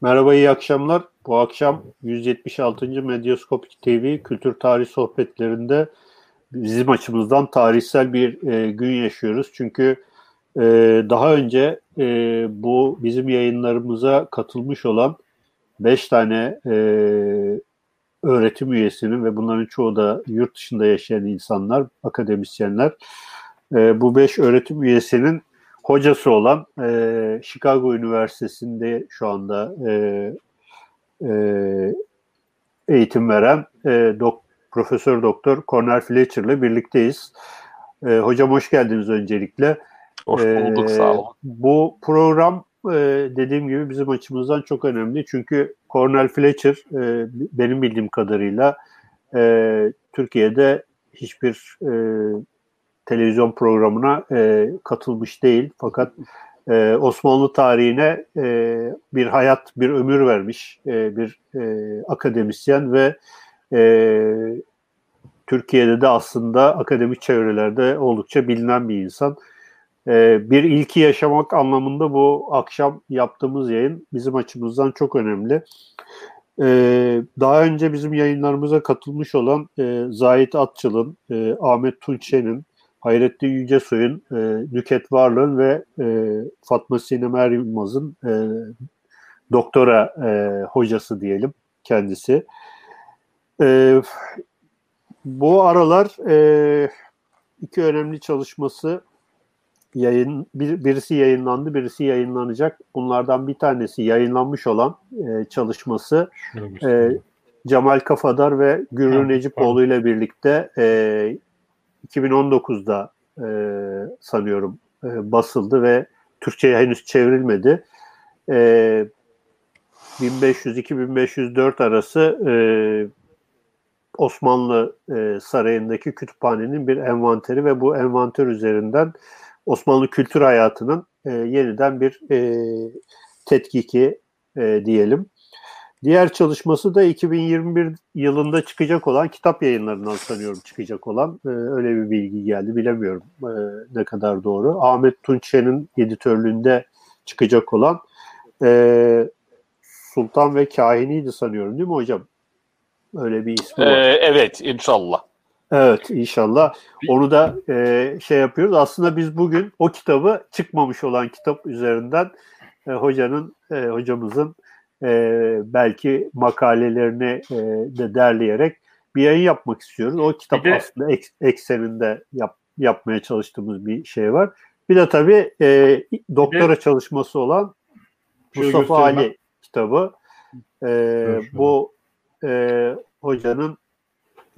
Merhaba, iyi akşamlar. Bu akşam 176. Medyaskop TV Kültür Tarih Sohbetlerinde bizim açımızdan tarihsel bir e, gün yaşıyoruz. Çünkü e, daha önce e, bu bizim yayınlarımıza katılmış olan 5 tane e, öğretim üyesinin ve bunların çoğu da yurt dışında yaşayan insanlar, akademisyenler. E, bu 5 öğretim üyesinin hocası olan e, Chicago Üniversitesi'nde şu anda e, e, eğitim veren e, dok, Profesör Doktor Cornel Fletcher ile birlikteyiz. E, hocam hoş geldiniz öncelikle. Hoş bulduk, e, sağ olun. Bu program e, dediğim gibi bizim açımızdan çok önemli. Çünkü Cornel Fletcher e, benim bildiğim kadarıyla e, Türkiye'de hiçbir e, televizyon programına e, katılmış değil. Fakat e, Osmanlı tarihine e, bir hayat, bir ömür vermiş e, bir e, akademisyen ve e, Türkiye'de de aslında akademik çevrelerde oldukça bilinen bir insan. E, bir ilki yaşamak anlamında bu akşam yaptığımız yayın bizim açımızdan çok önemli. Ee, daha önce bizim yayınlarımıza katılmış olan e, Zahit Atçıl'ın, e, Ahmet Tunçen'in, Hayrettin Yücesoy'un, e, Nüket Varlığın ve e, Fatma Sinem Er Yılmaz'ın e, doktora e, hocası diyelim kendisi. E, bu aralar e, iki önemli çalışması yayın bir, birisi yayınlandı, birisi yayınlanacak. Bunlardan bir tanesi yayınlanmış olan e, çalışması e, Cemal Kafadar ve Gürrü Necipoğlu ile birlikte e, 2019'da e, sanıyorum e, basıldı ve Türkçe'ye henüz çevrilmedi. E, 1502-1504 arası e, Osmanlı e, Sarayı'ndaki kütüphanenin bir envanteri ve bu envanter üzerinden Osmanlı kültür hayatının e, yeniden bir e, tetkiki e, diyelim. Diğer çalışması da 2021 yılında çıkacak olan kitap yayınlarından sanıyorum çıkacak olan e, öyle bir bilgi geldi bilemiyorum e, ne kadar doğru. Ahmet Tunçe'nin editörlüğünde çıkacak olan e, Sultan ve Kahini'ydi sanıyorum değil mi hocam? Öyle bir ismi var. Ee, evet inşallah. Evet inşallah. Onu da e, şey yapıyoruz. Aslında biz bugün o kitabı çıkmamış olan kitap üzerinden e, hocanın e, hocamızın e, belki makalelerini e, de derleyerek bir yayın yapmak istiyoruz. O kitap de, aslında ek, ekseninde yap, yapmaya çalıştığımız bir şey var. Bir de tabii e, doktora de, çalışması olan Mustafa Ali kitabı. E, bu e, hocanın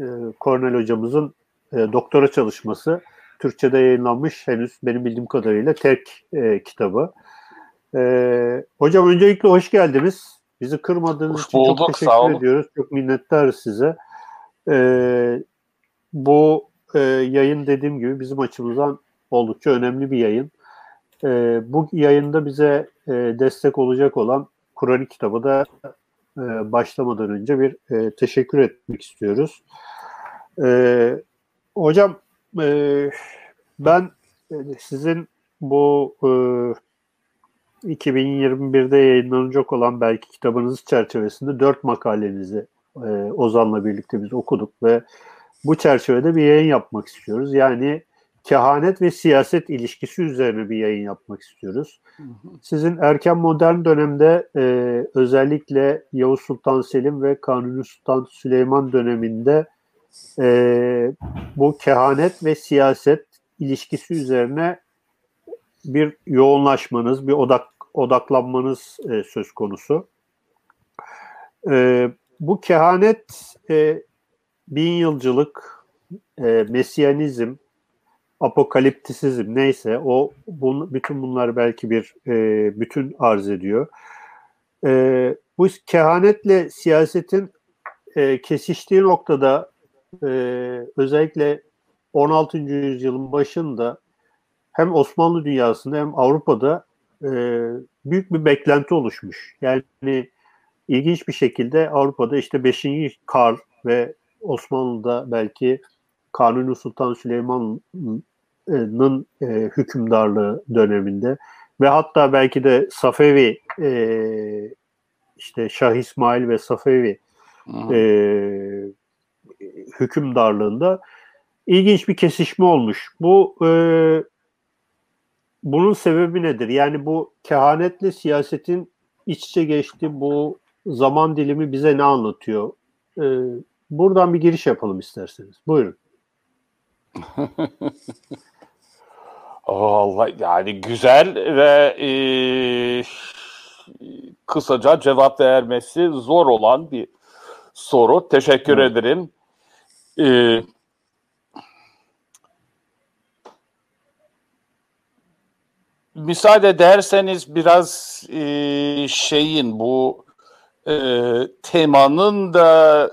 e, Kornel hocamızın e, doktora çalışması Türkçe'de yayınlanmış henüz benim bildiğim kadarıyla tek e, kitabı. E, hocam öncelikle hoş geldiniz. Bizi kırmadığınız hoş için bulduk, çok teşekkür ediyoruz. Çok minnettarız size. E, bu e, yayın dediğim gibi bizim açımızdan oldukça önemli bir yayın. E, bu yayında bize e, destek olacak olan Kur'an kitabı da e, başlamadan önce bir e, teşekkür etmek istiyoruz. E, hocam e, ben e, sizin bu e, 2021'de yayınlanacak olan belki kitabınız çerçevesinde dört makalenizi e, Ozan'la birlikte biz okuduk ve bu çerçevede bir yayın yapmak istiyoruz. Yani kehanet ve siyaset ilişkisi üzerine bir yayın yapmak istiyoruz. Sizin erken modern dönemde e, özellikle Yavuz Sultan Selim ve Kanuni Sultan Süleyman döneminde e, bu kehanet ve siyaset ilişkisi üzerine bir yoğunlaşmanız, bir odak odaklanmanız e, söz konusu. E, bu kehanet, e, bin yılcılık, e, mesyanizm, apokaliptisizm neyse o bun, bütün bunlar belki bir e, bütün arz ediyor. E, bu kehanetle siyasetin e, kesiştiği noktada e, özellikle 16. yüzyılın başında hem Osmanlı dünyasında hem Avrupa'da e, büyük bir beklenti oluşmuş. Yani ilginç bir şekilde Avrupa'da işte 5. Karl ve Osmanlı'da belki Kanuni Sultan Süleyman'ın e, hükümdarlığı döneminde ve hatta belki de Safevi e, işte Şah İsmail ve Safevi e, hükümdarlığında ilginç bir kesişme olmuş. Bu e, bunun sebebi nedir? Yani bu kehanetle siyasetin iç içe geçti. Bu zaman dilimi bize ne anlatıyor? E, buradan bir giriş yapalım isterseniz. Buyurun. Allah yani güzel ve e, kısaca cevap vermesi zor olan bir soru. Teşekkür evet. ederim. E, müsaade ederseniz biraz e, şeyin bu e, temanın da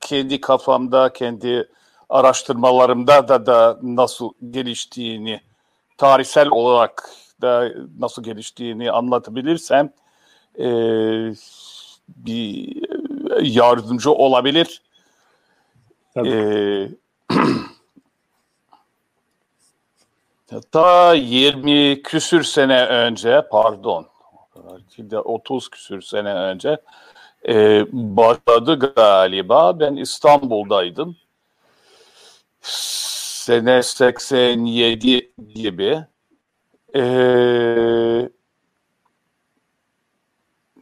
kendi kafamda, kendi araştırmalarımda da da nasıl geliştiğini, tarihsel olarak da nasıl geliştiğini anlatabilirsem e, bir yardımcı olabilir. Tabii. E, Hatta 20 küsür sene önce, pardon, 30 küsür sene önce e, başladı galiba. Ben İstanbul'daydım. Sene 87 gibi. E,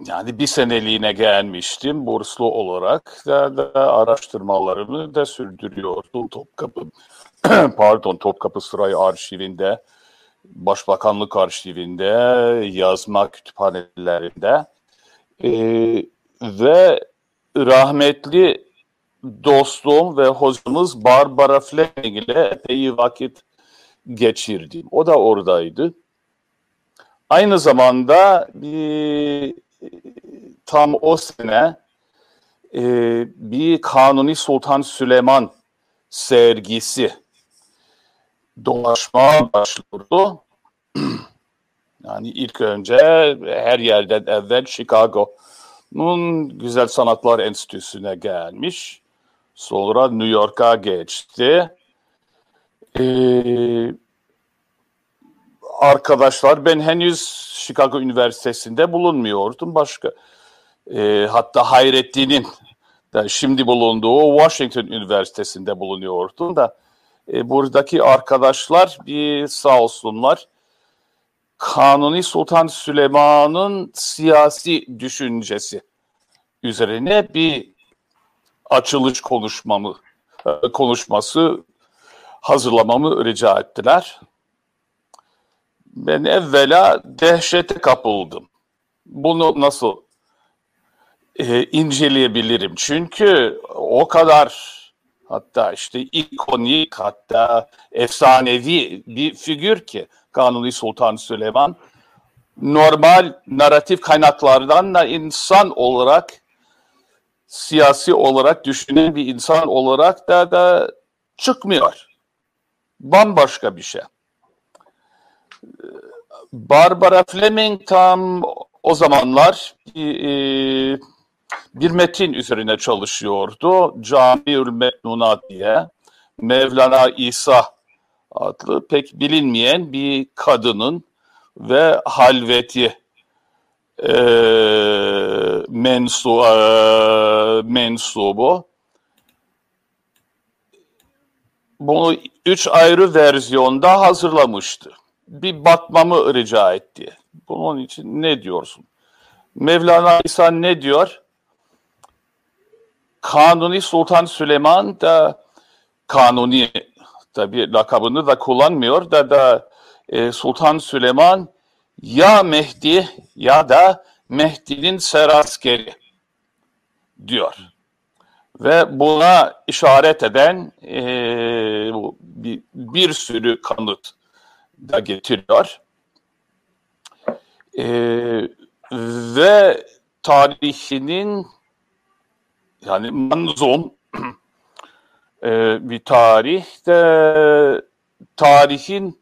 yani bir seneliğine gelmiştim burslu olarak da, da araştırmalarımı da sürdürüyordum Topkapı pardon Topkapı Sarayı arşivinde, Başbakanlık arşivinde, yazma kütüphanelerinde e, ve rahmetli dostum ve hocamız Barbara Fleming ile epey vakit geçirdim. O da oradaydı. Aynı zamanda bir, tam o sene e, bir Kanuni Sultan Süleyman sergisi dolaşma başlıyordu. yani ilk önce her yerden evvel Chicago'nun Güzel Sanatlar Enstitüsü'ne gelmiş. Sonra New York'a geçti. Ee, arkadaşlar ben henüz Chicago Üniversitesi'nde bulunmuyordum. Başka e, hatta Hayrettin'in de şimdi bulunduğu Washington Üniversitesi'nde bulunuyordum da e, buradaki arkadaşlar bir sağ olsunlar Kanuni Sultan Süleyman'ın siyasi düşüncesi üzerine bir açılış konuşmamı e, konuşması hazırlamamı rica ettiler. Ben evvela dehşete kapıldım. Bunu nasıl e, inceleyebilirim? Çünkü o kadar hatta işte ikonik hatta efsanevi bir figür ki Kanuni Sultan Süleyman normal narratif kaynaklardan da insan olarak siyasi olarak düşünen bir insan olarak da da çıkmıyor. Bambaşka bir şey. Barbara Fleming tam o zamanlar e, bir metin üzerine çalışıyordu. Camiül Metnuna diye. Mevlana İsa adlı pek bilinmeyen bir kadının ve halveti e, mensu, e, mensubu. Bunu üç ayrı versiyonda hazırlamıştı. Bir bakmamı rica etti. Bunun için ne diyorsun? Mevlana İsa ne diyor? Kanuni Sultan Süleyman da Kanuni tabi lakabını da kullanmıyor da da e, Sultan Süleyman ya Mehdi ya da Mehdi'nin seraskeri diyor. Ve buna işaret eden e, bir, bir sürü kanıt da getiriyor. E, ve tarihinin yani manzum e, bir tarih de tarihin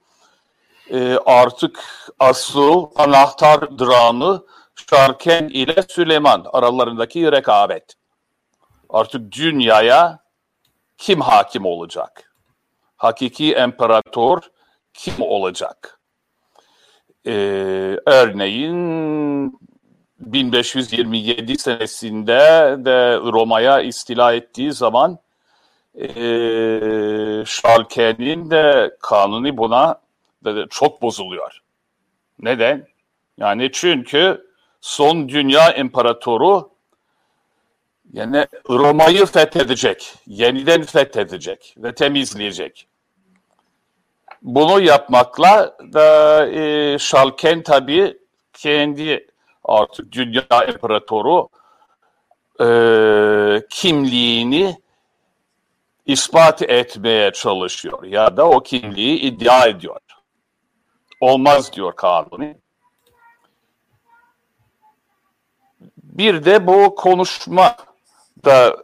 e, artık asıl anahtar dramı Şarken ile Süleyman aralarındaki rekabet. Artık dünyaya kim hakim olacak? Hakiki imparator kim olacak? Ee, örneğin 1527 senesinde de Roma'ya istila ettiği zaman e, Schalke'nin de kanuni buna de çok bozuluyor. Neden? Yani çünkü son dünya imparatoru yani Roma'yı fethedecek, yeniden fethedecek ve temizleyecek. Bunu yapmakla da e, Schalken tabii kendi artık dünya imparatoru e, kimliğini ispat etmeye çalışıyor ya da o kimliği iddia ediyor. Olmaz diyor kanuni. Bir de bu konuşma da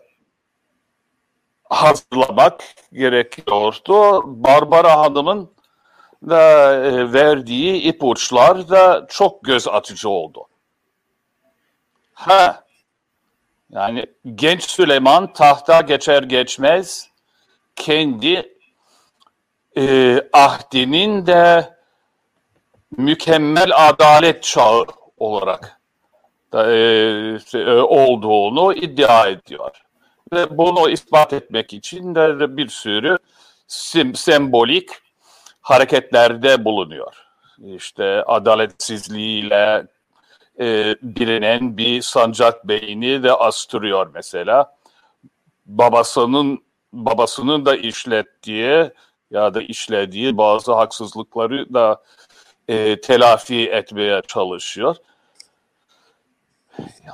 hazırlamak gerekiyordu. Barbara Hanım'ın da e, verdiği ipuçlar da çok göz açıcı oldu. Ha, yani genç Süleyman tahta geçer geçmez kendi e, ahdinin de mükemmel adalet çağı olarak da, e, olduğunu iddia ediyor. Ve bunu ispat etmek için de bir sürü sim, sembolik hareketlerde bulunuyor. İşte adaletsizliğiyle e, bilinen bir sancak beyni de astırıyor mesela. Babasının babasının da işlettiği ya da işlediği bazı haksızlıkları da e, telafi etmeye çalışıyor.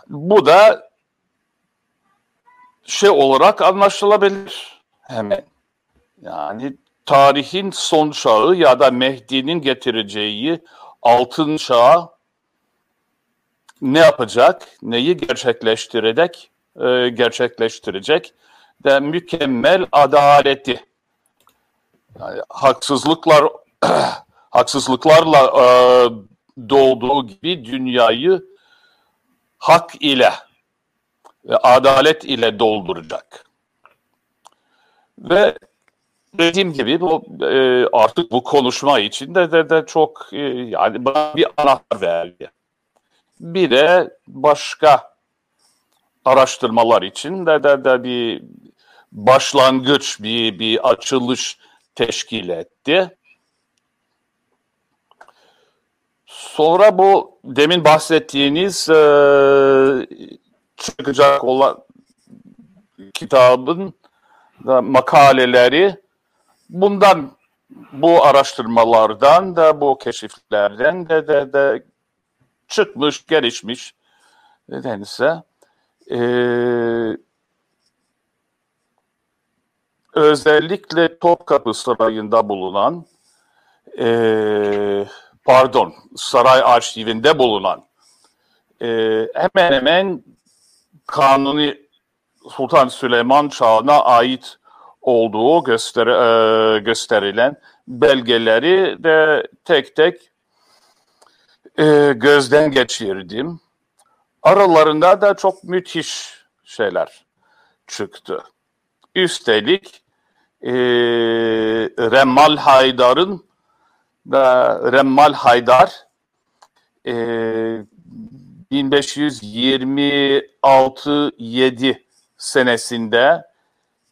Bu da şey olarak anlaşılabilir hemen. Yani tarihin son çağı ya da Mehdi'nin getireceği altın çağı ne yapacak, neyi gerçekleştirecek, e, gerçekleştirecek de mükemmel adaleti. Yani haksızlıklar haksızlıklarla e, doğduğu gibi dünyayı hak ile ve adalet ile dolduracak. Ve dediğim gibi bu e, artık bu konuşma içinde de, de çok e, yani bana bir anahtar verdi. Bir de başka araştırmalar için de de, de bir başlangıç, bir, bir açılış teşkil etti. Sonra bu demin bahsettiğiniz e, çıkacak olan kitabın da makaleleri bundan bu araştırmalardan da bu keşiflerden de de, de çıkmış, gelişmiş. Nedense e, özellikle Topkapı Sarayı'nda bulunan e, pardon saray arşivinde bulunan e, hemen hemen Kanuni Sultan Süleyman çağına ait olduğu göster e, gösterilen belgeleri de tek tek e, gözden geçirdim. Aralarında da çok müthiş şeyler çıktı. Üstelik e, Remmal Haydar'ın da Remmal Haydar e, 1526-7 senesinde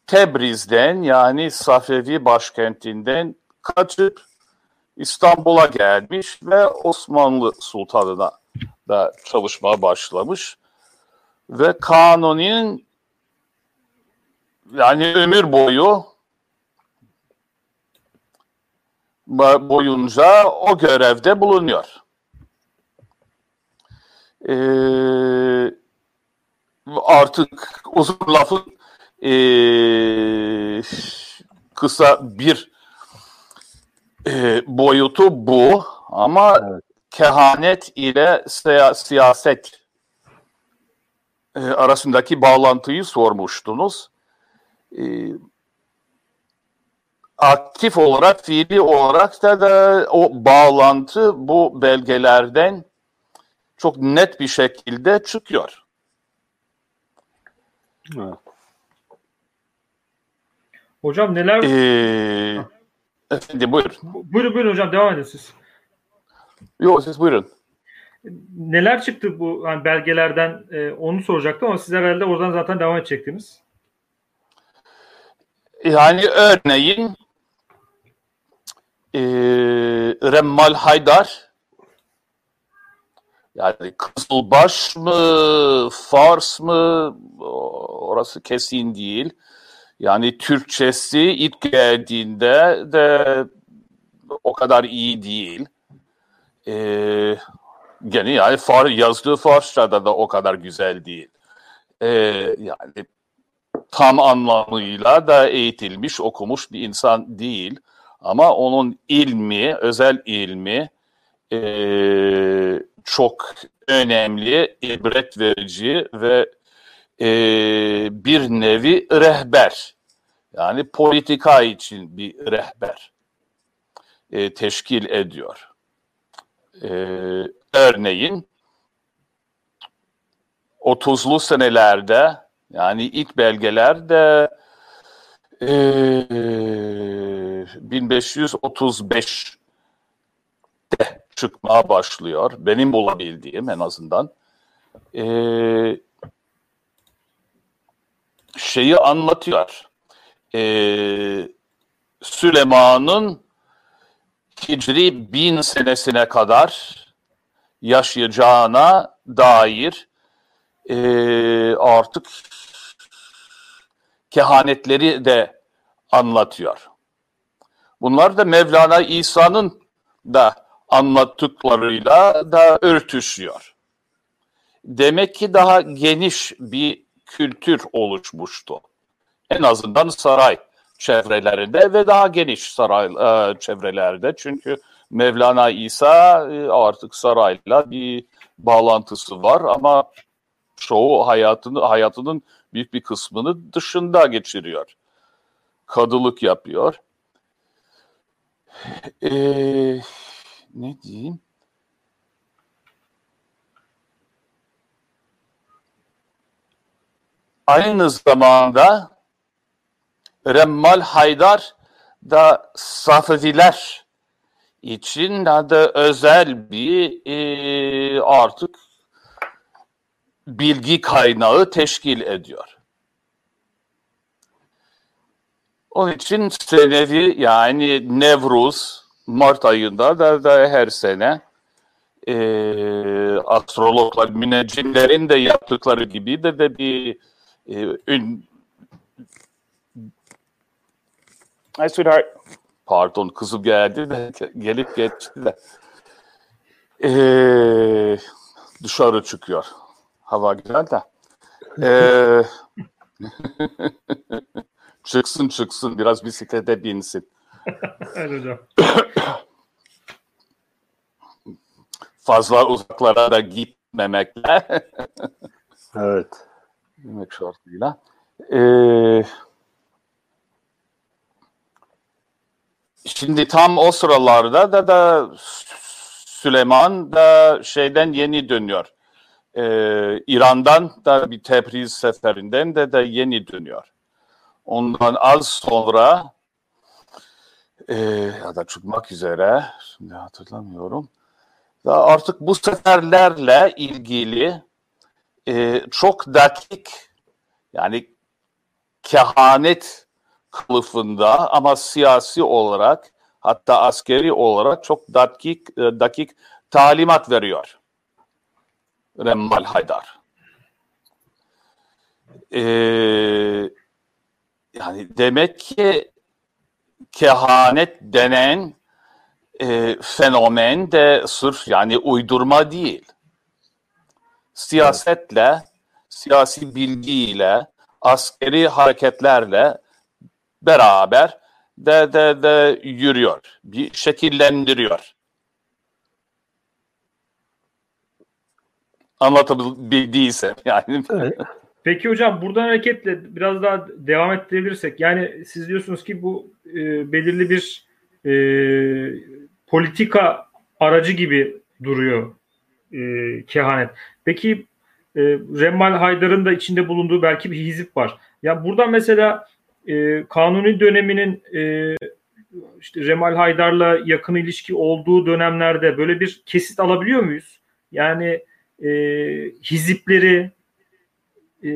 Tebriz'den yani Safevi başkentinden kaçıp İstanbul'a gelmiş ve Osmanlı Sultanı'na da çalışmaya başlamış. Ve Kanuni'nin yani ömür boyu boyunca o görevde bulunuyor. Ee, artık uzun lafın e, kısa bir e, boyutu bu ama evet. kehanet ile siyaset e, arasındaki bağlantıyı sormuştunuz. E, aktif olarak, fiili olarak da, da o bağlantı bu belgelerden çok net bir şekilde çıkıyor. Evet. Hocam neler... Ee, efendim buyur. Buyurun buyurun hocam devam edin siz. Yok siz buyurun. Neler çıktı bu yani belgelerden e, onu soracaktım ama siz herhalde oradan zaten devam edecektiniz. Yani örneğin e, Remmal Haydar yani Kızılbaş mı, Fars mı orası kesin değil. Yani Türkçesi ilk geldiğinde de o kadar iyi değil. Ee, gene yani far, yazdığı Farsça'da da o kadar güzel değil. Ee, yani tam anlamıyla da eğitilmiş, okumuş bir insan değil. Ama onun ilmi, özel ilmi e, çok önemli, ibret verici ve e, bir nevi rehber. Yani politika için bir rehber e, teşkil ediyor. E, örneğin 30'lu senelerde yani ilk belgelerde e, 1535'te çıkmaya başlıyor. Benim bulabildiğim en azından. E, şeyi anlatıyor. E, Süleyman'ın Hicri bin senesine kadar yaşayacağına dair e, artık kehanetleri de anlatıyor. Bunlar da Mevlana İsa'nın da anlattıklarıyla da örtüşüyor. Demek ki daha geniş bir kültür oluşmuştu. En azından saray çevrelerinde ve daha geniş saray e, çevrelerde. Çünkü Mevlana İsa e, artık sarayla bir bağlantısı var ama çoğu hayatını hayatının büyük bir kısmını dışında geçiriyor. Kadılık yapıyor. Ee, ne diyeyim? Aynı zamanda Remmal Haydar da Safeviler için da özel bir e, artık bilgi kaynağı teşkil ediyor. Onun için senevi yani Nevruz Mart ayında da, da her sene e, astrologlar, müneccimlerin de yaptıkları gibi de, de bir ün... Ay sweetheart. Pardon kızım geldi de gelip geçti de. Ee, dışarı çıkıyor. Hava güzel de. Ee, çıksın çıksın biraz bisiklete binsin. evet hocam. Fazla uzaklara da gitmemekle. evet. Gitmek şartıyla. Ee, şimdi tam o sıralarda da da Süleyman da şeyden yeni dönüyor. Ee, İran'dan da bir Tebriz seferinden de de yeni dönüyor. Ondan az sonra e, ya da çıkmak üzere şimdi hatırlamıyorum. Da artık bu seferlerle ilgili e, çok dakik yani kehanet kılıfında ama siyasi olarak hatta askeri olarak çok dakik, e, dakik talimat veriyor. Remmal Haydar. Ee, yani demek ki kehanet denen e, fenomen de sırf yani uydurma değil. Siyasetle, siyasi bilgiyle, askeri hareketlerle beraber de de de yürüyor. Bir şekillendiriyor. Anlatabildiysem yani. Evet. Peki hocam buradan hareketle biraz daha devam ettirebilirsek yani siz diyorsunuz ki bu e, belirli bir e, politika aracı gibi duruyor e, kehanet. Peki e, Remmal Haydar'ın da içinde bulunduğu belki bir hizip var. Ya burada mesela e, kanuni döneminin e, işte Remal Haydar'la yakın ilişki olduğu dönemlerde böyle bir kesit alabiliyor muyuz? Yani e, hizipleri e,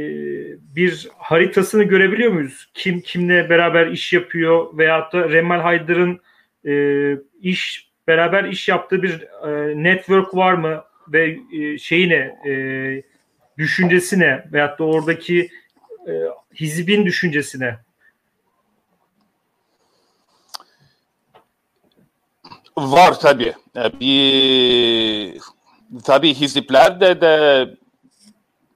bir haritasını görebiliyor muyuz? Kim kimle beraber iş yapıyor veyahut da Remal Haydar'ın e, iş beraber iş yaptığı bir e, network var mı ve e, şeyine e, düşüncesine veyahut da oradaki e, düşüncesine Var tabii. E, bir tabii hizipler de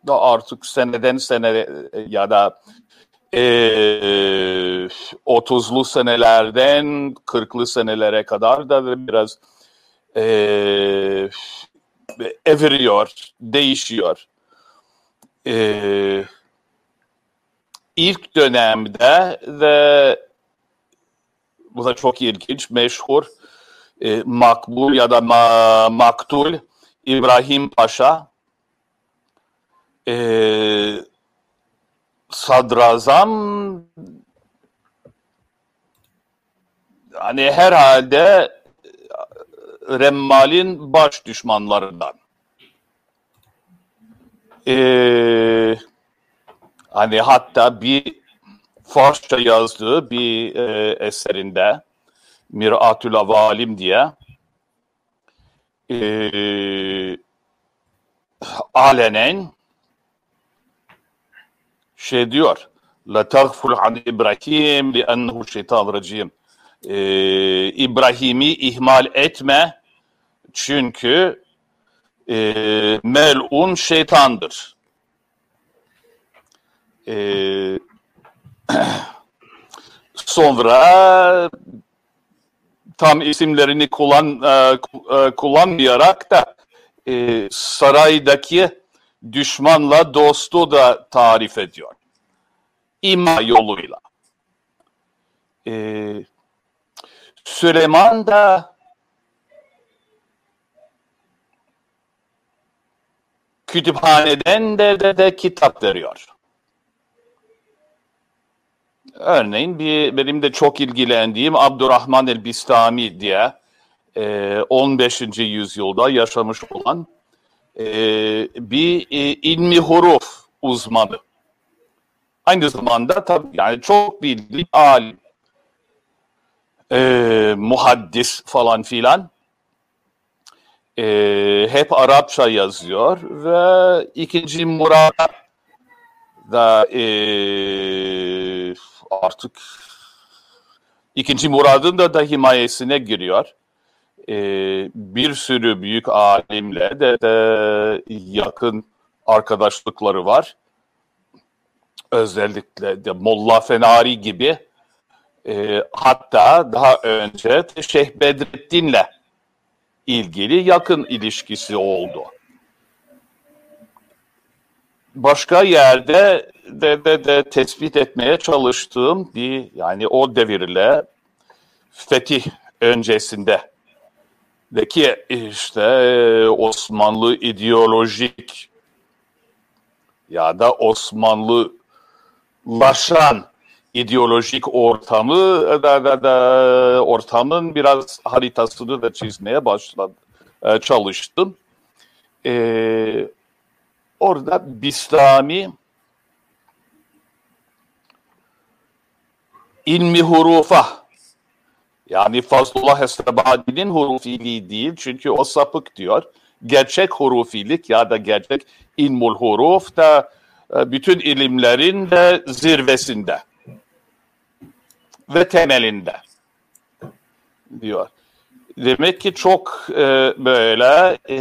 da artık seneden sene ya da e, 30'lu senelerden 40'lı senelere kadar da biraz e, eviriyor, değişiyor. E, ilk dönemde de bu da çok ilginç, meşhur e, makbul ya da ma, maktul İbrahim Paşa e, sadrazam hani herhalde Remmal'in baş düşmanlarından. Ee, hani hatta bir Farsça yazdığı bir e, eserinde Miratül Avalim diye e, alenen şey diyor La tagful an İbrahim li ennehu şeytan racim e, İbrahim'i ihmal etme çünkü e, melun şeytandır. E, sonra tam isimlerini kullan e, e, kullanmayarak da e, saraydaki düşmanla dostu da tarif ediyor. İma yoluyla. E, Süleyman da kütüphaneden de, de, de kitap veriyor. Örneğin bir benim de çok ilgilendiğim Abdurrahman el-Bistami diye e, 15. yüzyılda yaşamış olan e, bir e, ilmi huruf uzmanı. Aynı zamanda tabii yani çok bildiğim alim, e, muhaddis falan filan. E, hep Arapça yazıyor ve ikinci Murat da e, artık ikinci Murad'ın da da himayesine giriyor. E, bir sürü büyük alimle de, de yakın arkadaşlıkları var. Özellikle de Molla Fenari gibi e, hatta daha önce Şeyh Bedrettin'le ilgili yakın ilişkisi oldu. Başka yerde de, de, de tespit etmeye çalıştığım bir yani o devirle fetih öncesinde deki işte Osmanlı ideolojik ya da Osmanlılaşan ideolojik ortamı da, da, da ortamın biraz haritasını da çizmeye başladım, çalıştım. Ee, orada Bistami ilmi hurufa yani Fazlullah Esrebadi'nin hurufiliği değil çünkü o sapık diyor. Gerçek hurufilik ya da gerçek ilmul huruf da e, bütün ilimlerin de zirvesinde ve temelinde diyor. Demek ki çok e, böyle e,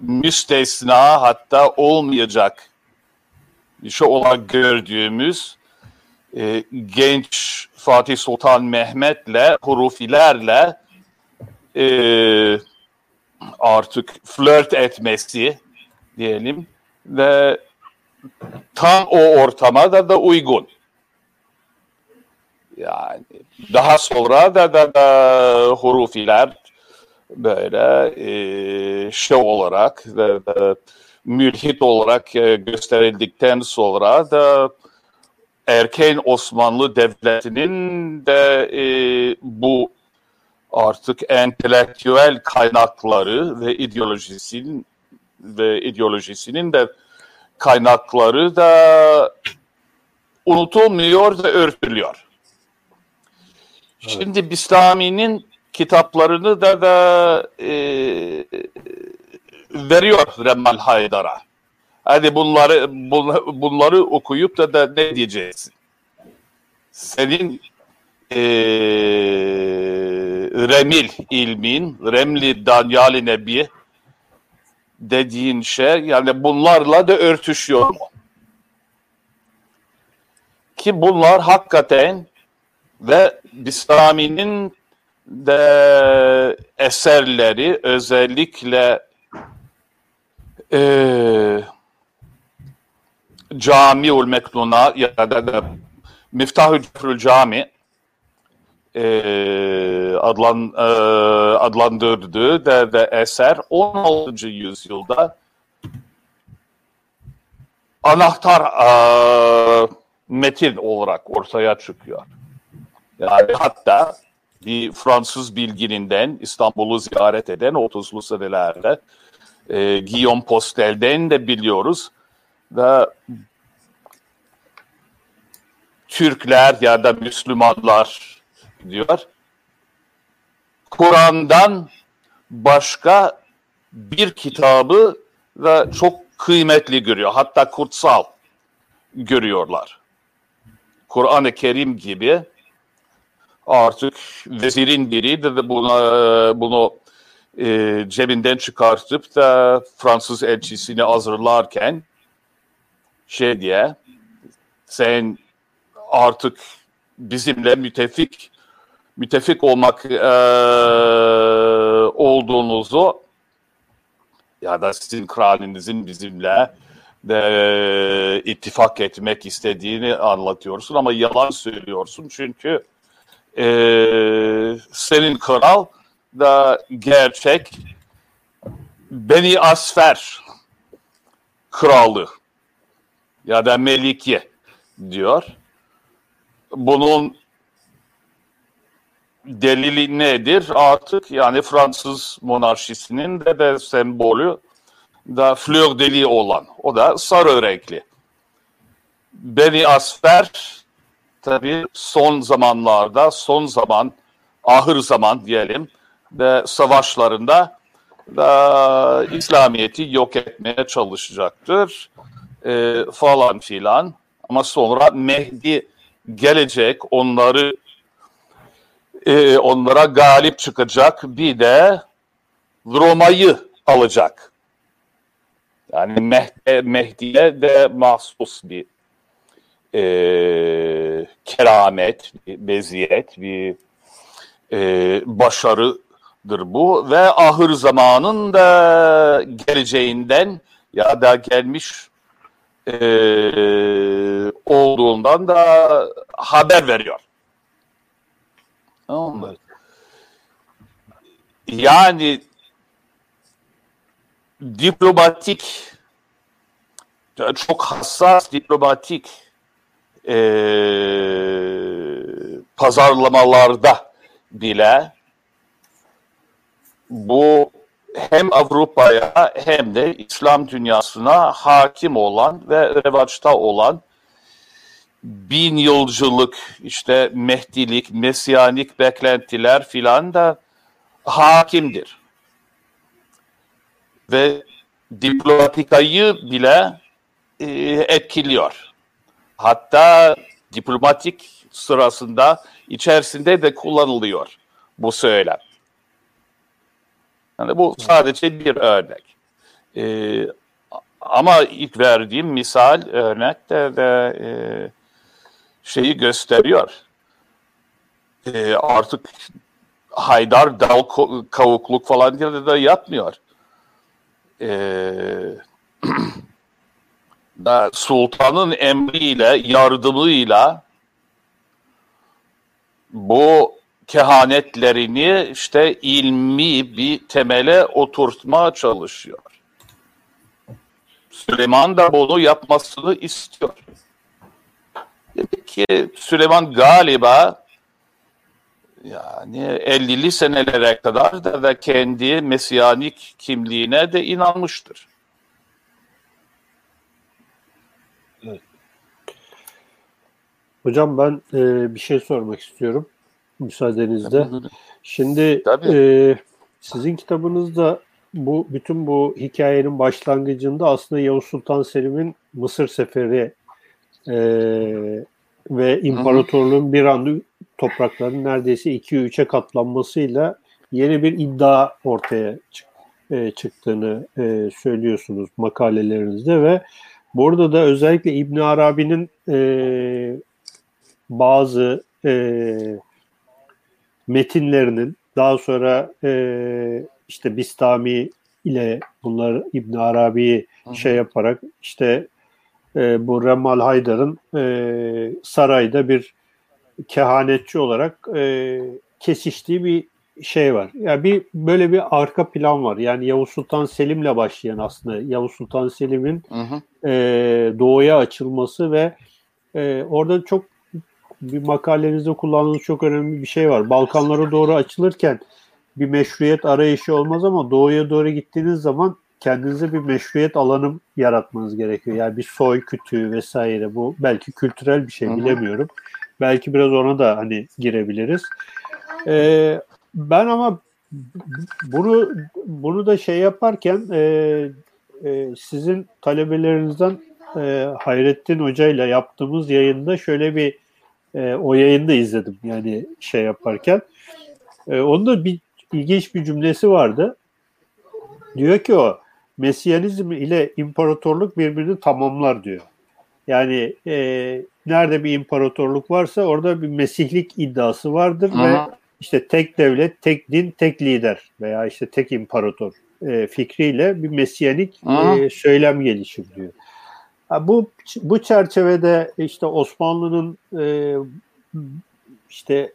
müstesna hatta olmayacak bir şey olarak gördüğümüz e, genç Fatih Sultan Mehmet'le hurufilerle e, artık flört etmesi diyelim ve tam o ortama da da uygun. Yani daha sonra da da, da hurufiler böyle e, şey olarak da, da, mülhit olarak e, gösterildikten sonra da erken Osmanlı Devleti'nin de e, bu artık entelektüel kaynakları ve ideolojisinin ve ideolojisinin de kaynakları da unutulmuyor da örtülüyor. Şimdi Bistami'nin kitaplarını da da e, veriyor Remmal Haydar'a. Hadi bunları bunları okuyup da da ne diyeceksin? Senin e, remil ilmin, remli danyali nebi dediğin şey yani bunlarla da örtüşüyor mu? Ki bunlar hakikaten ve Bistami'nin de eserleri özellikle e, Camiul Meknuna ya da, da Miftahü Cefrül Cami e, adlan, e, adlandırdığı de, de eser 16. yüzyılda anahtar e, metin olarak ortaya çıkıyor. Yani hatta bir Fransız bilgininden İstanbul'u ziyaret eden 30'lu senelerde e, Guillaume Postel'den de biliyoruz ve Türkler ya da Müslümanlar diyor. Kur'an'dan başka bir kitabı da çok kıymetli görüyor. Hatta kutsal görüyorlar. Kur'an-ı Kerim gibi artık vezirin biri de buna, bunu e, cebinden çıkartıp da Fransız elçisini hazırlarken şey diye sen artık bizimle mütefik mütefik olmak e, olduğunuzu ya da sizin kralinizin bizimle de ittifak etmek istediğini anlatıyorsun ama yalan söylüyorsun çünkü e, senin kral da gerçek Beni Asfer kralı ya da Melike diyor. Bunun delili nedir? Artık yani Fransız monarşisinin de de sembolü da fleur de lis olan. O da sarı renkli. Beni Asfer tabi son zamanlarda, son zaman, ahır zaman diyelim ve savaşlarında da İslamiyet'i yok etmeye çalışacaktır e, falan filan. Ama sonra Mehdi gelecek, onları e, onlara galip çıkacak, bir de Roma'yı alacak. Yani Mehdi, Mehdi'ye de mahsus bir e, keramet, bir meziyet, bir e, başarıdır bu ve ahır zamanın da geleceğinden ya da gelmiş e, olduğundan da haber veriyor. Tamam Yani diplomatik çok hassas diplomatik e, pazarlamalarda bile bu hem Avrupa'ya hem de İslam dünyasına hakim olan ve revaçta olan bin yılcılık işte mehdilik, mesyanik beklentiler filan da hakimdir. Ve diplomatikayı bile e, etkiliyor. Hatta diplomatik sırasında içerisinde de kullanılıyor bu söylem. Yani bu sadece bir örnek. Ee, ama ilk verdiğim misal örnek de, de e, şeyi gösteriyor. Ee, artık Haydar dal kavukluk falan diye de yapmıyor. Ee, da sultanın emriyle, yardımıyla bu kehanetlerini işte ilmi bir temele oturtmaya çalışıyor. Süleyman da bunu yapmasını istiyor. Demek ki Süleyman galiba yani 50'li senelere kadar da ve kendi mesiyanik kimliğine de inanmıştır. Hocam ben e, bir şey sormak istiyorum müsaadenizle. Şimdi Tabii. e, sizin kitabınızda bu bütün bu hikayenin başlangıcında aslında Yavuz Sultan Selim'in Mısır seferi e, ve imparatorluğun bir anda toprakların neredeyse 2-3'e katlanmasıyla yeni bir iddia ortaya çık, e, çıktığını e, söylüyorsunuz makalelerinizde ve burada da özellikle İbn Arabi'nin e, bazı e, metinlerinin daha sonra e, işte Bistami ile bunlar İbn Arabi'yi şey yaparak işte e, bu Remal Haydar'ın e, sarayda bir kehanetçi olarak e, kesiştiği bir şey var. Yani bir böyle bir arka plan var. Yani Yavuz Sultan Selim'le başlayan aslında Yavuz Sultan Selim'in e, doğuya açılması ve e, orada çok bir makalenizde kullandığınız çok önemli bir şey var. Balkanlara doğru açılırken bir meşruiyet arayışı olmaz ama doğuya doğru gittiğiniz zaman kendinize bir meşruiyet alanı yaratmanız gerekiyor. Yani bir soy kütüğü vesaire bu belki kültürel bir şey bilemiyorum. Belki biraz ona da hani girebiliriz. Ee, ben ama bunu bunu da şey yaparken e, e, sizin talebelerinizden e, Hayrettin Hoca ile yaptığımız yayında şöyle bir e, o yayında izledim yani şey yaparken. E, onda bir ilginç bir cümlesi vardı. Diyor ki o Mesiyanizm ile imparatorluk birbirini tamamlar diyor. Yani e, nerede bir imparatorluk varsa orada bir mesihlik iddiası vardır Hı. ve işte tek devlet, tek din, tek lider veya işte tek imparator e, fikriyle bir mesiyanik e, söylem gelişir diyor. Bu bu çerçevede işte Osmanlı'nın e, işte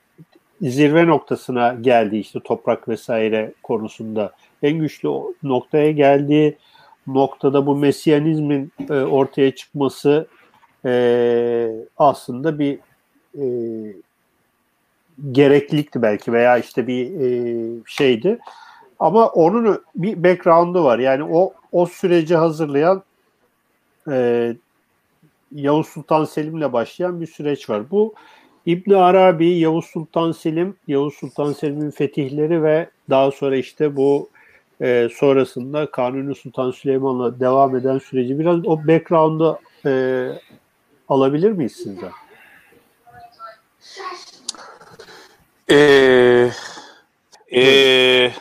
zirve noktasına geldiği işte toprak vesaire konusunda en güçlü noktaya geldiği noktada bu mesyanizmin e, ortaya çıkması e, aslında bir e, gereklilikti belki veya işte bir e, şeydi. Ama onun bir background'u var. Yani o o süreci hazırlayan e, Yavuz Sultan Selim'le başlayan bir süreç var. Bu İbn Arabi, Yavuz Sultan Selim, Yavuz Sultan Selim'in fetihleri ve daha sonra işte bu e, sonrasında Kanuni Sultan Süleyman'la devam eden süreci biraz o background'u e, alabilir miyiz sizden? Ee, ee,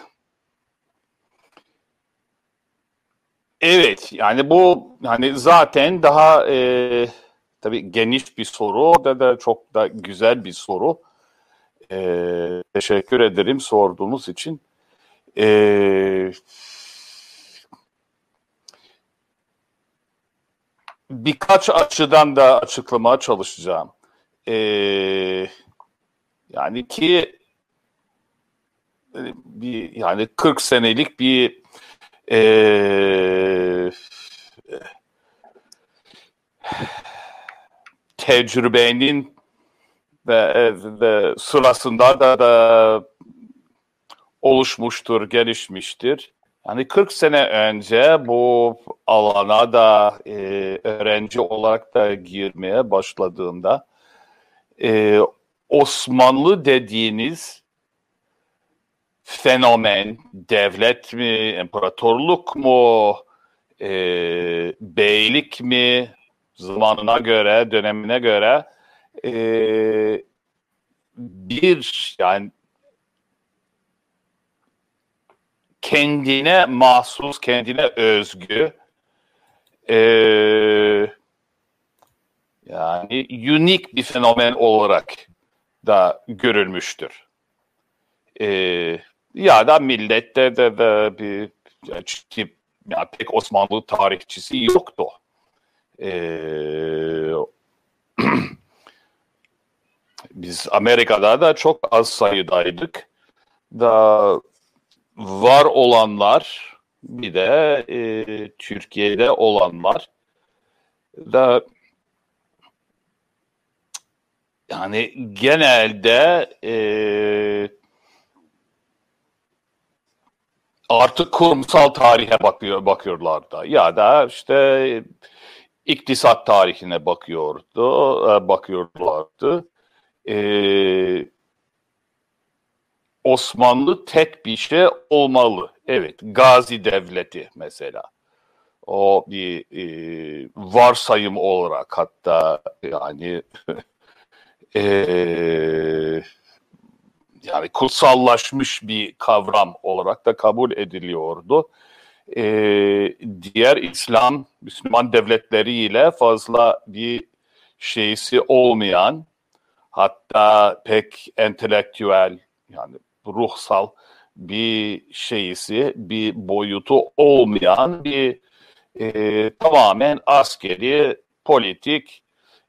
evet yani bu hani zaten daha ee, tabii geniş bir soru o da çok da güzel bir soru. Ee, teşekkür ederim sorduğunuz için. Ee, birkaç açıdan da açıklamaya çalışacağım. Ee, yani ki e, bir yani 40 senelik bir eee tecrübenin ve, ve sırasında da, da oluşmuştur, gelişmiştir. Yani 40 sene önce bu alana da e, öğrenci olarak da girmeye başladığımda e, Osmanlı dediğiniz fenomen, devlet mi, imparatorluk mu, e, beylik mi, zamanına göre, dönemine göre e, bir yani kendine mahsus, kendine özgü e, yani unik bir fenomen olarak da görülmüştür. Ee, ya da millette de, de bir ya çünkü ya pek Osmanlı tarihçisi yoktu. Ee, biz Amerika'da da çok az sayıdaydık. Da var olanlar bir de e, Türkiye'de olanlar da yani genelde e, artık kurumsal tarihe bakıyor bakıyorlar da ya da işte iktisat tarihine bakıyordu e, bakıyorlardı. Ee, Osmanlı tek bir şey olmalı. Evet, Gazi Devleti mesela. O bir e, varsayım olarak hatta yani e, yani kutsallaşmış bir kavram olarak da kabul ediliyordu. E, diğer İslam, Müslüman devletleriyle fazla bir şeysi olmayan, hatta pek entelektüel yani ruhsal bir şeysi, bir boyutu olmayan bir e, tamamen askeri, politik,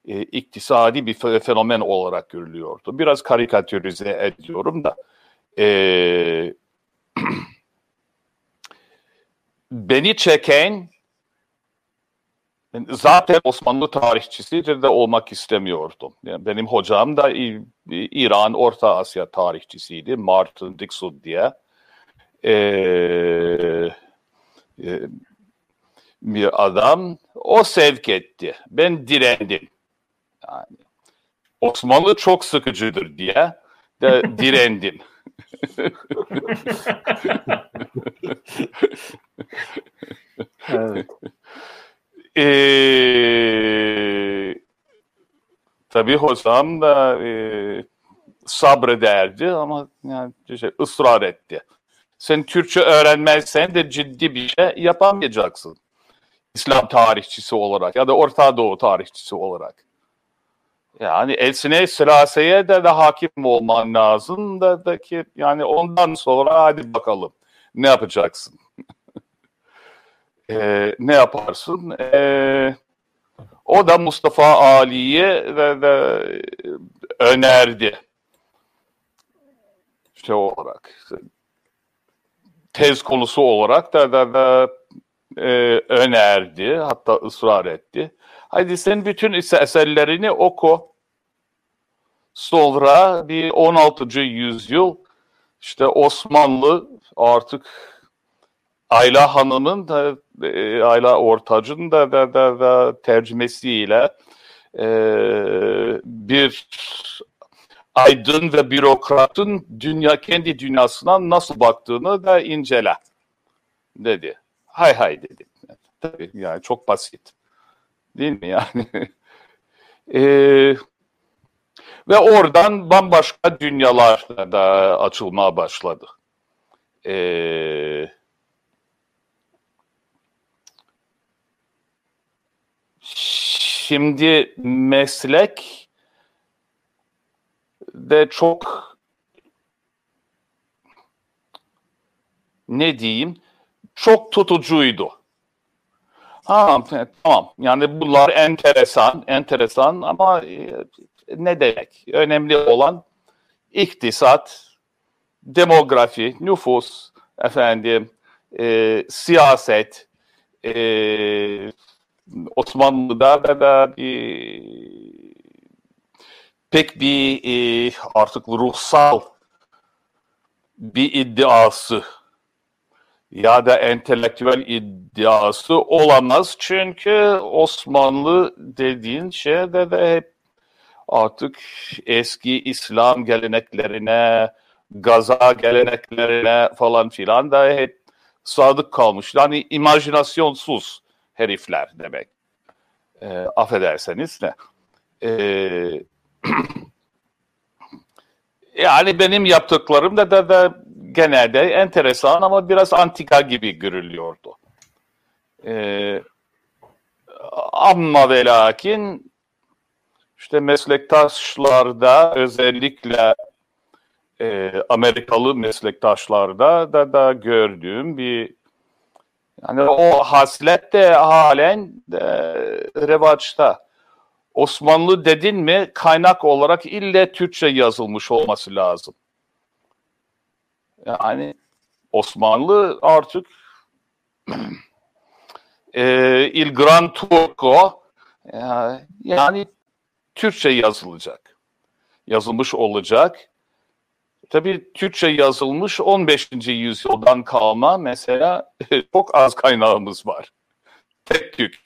e, iktisadi bir fenomen olarak görülüyordu. Biraz karikatürize ediyorum da e, beni çeken zaten Osmanlı tarihçisi de olmak istemiyordum. Yani benim hocam da İran, Orta Asya tarihçisiydi. Martin Dixon diye. Ee, bir adam. O sevk etti. Ben direndim. Yani Osmanlı çok sıkıcıdır diye de direndim. evet. Ee, tabii hocam da e, sabrederdi ama yani şey, ısrar etti. Sen Türkçe öğrenmezsen de ciddi bir şey yapamayacaksın. İslam tarihçisi olarak ya da Orta Doğu tarihçisi olarak. Yani Elsine Selase'ye de de hakim olman lazım da, da ki yani ondan sonra hadi bakalım ne yapacaksın? e, ne yaparsın? E, o da Mustafa Ali'ye de, de önerdi. Şey olarak tez konusu olarak da, da, da e, önerdi. Hatta ısrar etti. Hadi sen bütün eserlerini oku. Sonra bir 16. yüzyıl işte Osmanlı artık Ayla Hanım'ın da e, Ayla Ortacı'nın da, da, da, da tercümesiyle e, bir aydın ve bürokratın dünya kendi dünyasına nasıl baktığını da incele dedi. Hay hay dedi. Tabii yani çok basit. Değil mi yani? e, ve oradan bambaşka dünyalar da açılmaya başladı. Eee Şimdi meslek de çok ne diyeyim çok tutucuydu. Ha, tamam yani bunlar enteresan, enteresan ama e, ne demek? Önemli olan iktisat, demografi, nüfus, efendim, e, siyaset, e, Osmanlı'da da, da pek bir e, artık ruhsal bir iddiası ya da entelektüel iddiası olamaz. Çünkü Osmanlı dediğin şey de, de hep artık eski İslam geleneklerine, gaza geleneklerine falan filan da hep sadık kalmış. Yani imajinasyonsuz herifler demek. E, affederseniz de. E, yani benim yaptıklarım da, da, da genelde enteresan ama biraz antika gibi görülüyordu. E, ama ve lakin işte meslektaşlarda özellikle e, Amerikalı meslektaşlarda da da gördüğüm bir yani o haslet de halen e, revaçta. Osmanlı dedin mi kaynak olarak ille Türkçe yazılmış olması lazım. Yani Osmanlı artık e, Il Gran Turco yani Türkçe yazılacak. yazılmış olacak. Tabii Türkçe yazılmış 15. yüzyıldan kalma mesela çok az kaynağımız var. Tek tük.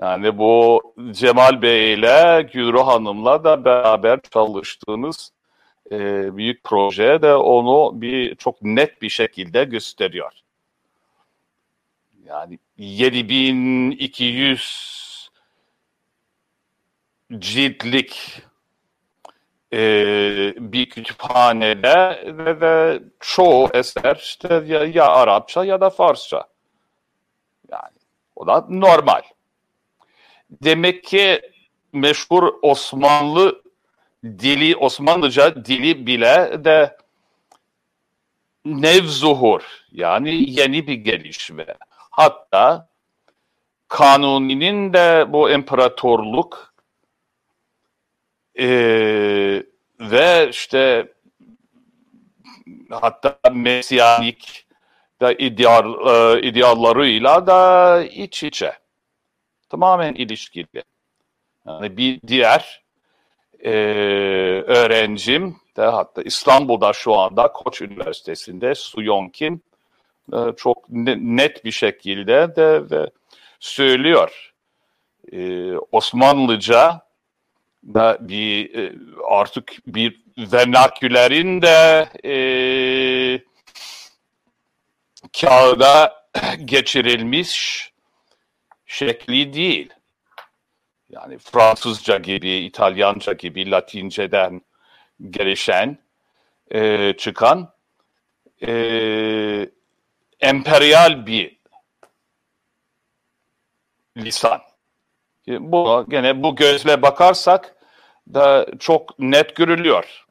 Yani bu Cemal Bey ile Gülru Hanım'la da beraber çalıştığımız e, büyük proje de onu bir çok net bir şekilde gösteriyor. Yani 7200 ciltlik e, bir kütüphanede ve, ve çoğu eser işte ya, ya Arapça ya da Farsça. Yani o da normal. Demek ki meşhur Osmanlı dili, Osmanlıca dili bile de nevzuhur yani yeni bir gelişme. Hatta Kanuni'nin de bu imparatorluk e, ve işte hatta Mesiyanik da ideal, e, ideallarıyla da iç içe. Tamamen ilişkili. Yani bir diğer e, öğrencim de hatta İstanbul'da şu anda Koç Üniversitesi'nde Su Yonkin e, çok net bir şekilde de, de söylüyor. E, Osmanlıca da bir e, artık bir vernakülerin de e, kağıda geçirilmiş şekli değil. Yani Fransızca gibi, İtalyanca gibi, Latinceden gelişen, e, çıkan e, emperyal bir lisan. Bu gene bu gözle bakarsak da çok net görülüyor.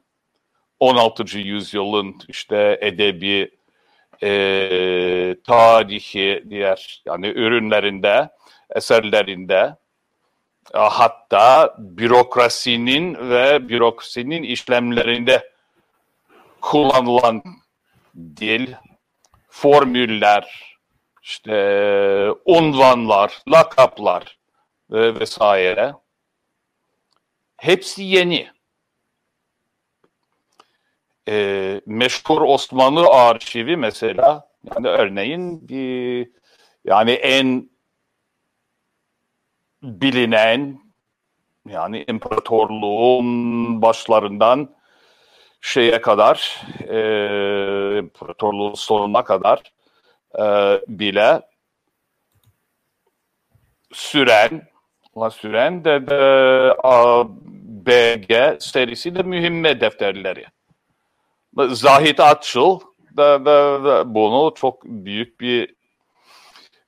16. yüzyılın işte edebi e, tarihi diğer yani ürünlerinde, eserlerinde hatta bürokrasinin ve bürokrasinin işlemlerinde kullanılan dil, formüller, işte unvanlar, lakaplar ve vesaire hepsi yeni. Ee, meşhur Osmanlı arşivi mesela yani örneğin bir yani en bilinen yani imparatorluğun başlarından şeye kadar e, imparatorluğun sonuna kadar e, bile süren süren de, de A, BG serisi de mühimme defterleri. Zahit Atçıl da, da, da bunu çok büyük bir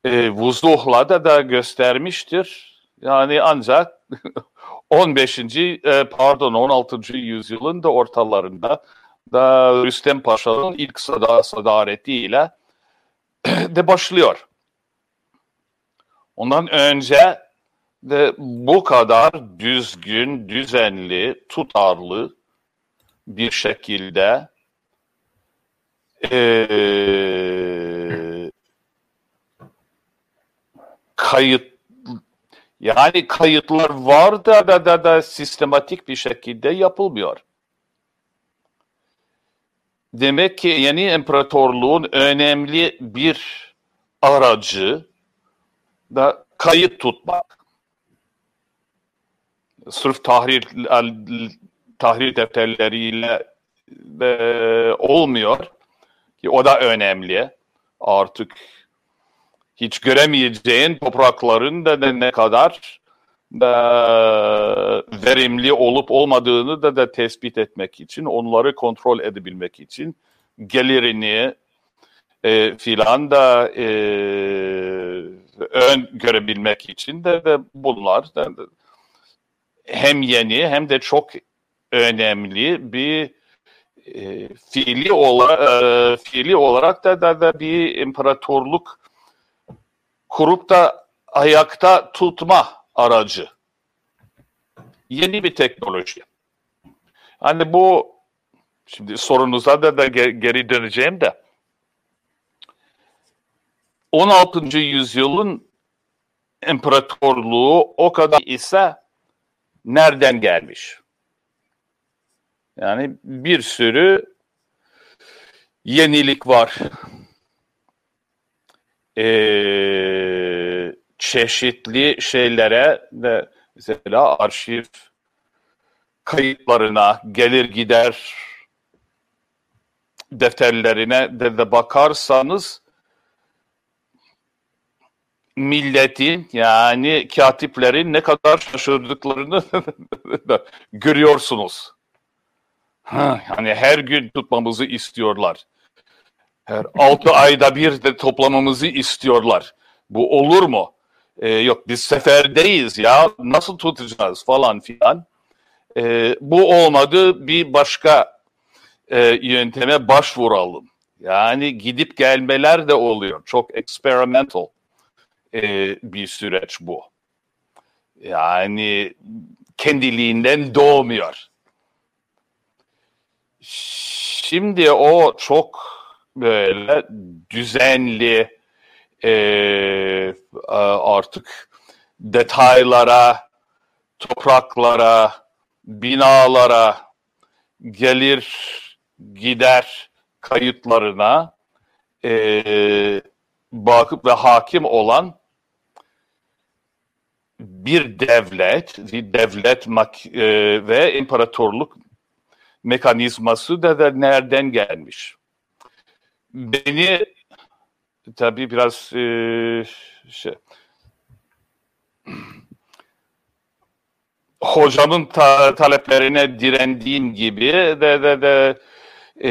e, vuzuhla da, da göstermiştir. Yani ancak 15. E, pardon 16. yüzyılın da ortalarında da Rüstem Paşa'nın ilk sada, sadaretiyle de başlıyor. Ondan önce de bu kadar düzgün, düzenli, tutarlı bir şekilde e, kayıt yani kayıtlar var da da da, da sistematik bir şekilde yapılmıyor. Demek ki yeni imparatorluğun önemli bir aracı da kayıt tutmak. Sırf tahrir tahrir defterleriyle e, olmuyor ki o da önemli. Artık hiç göremeyeceğin toprakların da ne kadar da verimli olup olmadığını da, da tespit etmek için, onları kontrol edebilmek için gelirini e, filan da e, ön görebilmek için de, de bunlar da hem yeni hem de çok önemli bir e, fiili, olarak, e, fiili olarak da, da, da bir imparatorluk kurup da ayakta tutma aracı. Yeni bir teknoloji. Hani bu şimdi sorunuza da, da geri döneceğim de 16. yüzyılın imparatorluğu o kadar ise nereden gelmiş? Yani bir sürü yenilik var. Ee, çeşitli şeylere de mesela arşiv kayıtlarına, gelir gider defterlerine de, de bakarsanız milletin yani katiplerin ne kadar şaşırdıklarını görüyorsunuz. yani her gün tutmamızı istiyorlar. Her altı ayda bir de toplamamızı istiyorlar. Bu olur mu? Ee, yok biz seferdeyiz ya nasıl tutacağız falan filan. Ee, bu olmadı bir başka e, yönteme başvuralım. Yani gidip gelmeler de oluyor. Çok experimental e, bir süreç bu. Yani kendiliğinden doğmuyor. Şimdi o çok böyle düzenli e, artık detaylara, topraklara, binalara, gelir gider kayıtlarına e, bakıp ve hakim olan bir devlet, bir devlet e, ve imparatorluk mekanizması da nereden gelmiş? Beni tabii biraz e, şey, hocamın ta, taleplerine direndiğim gibi de de de e,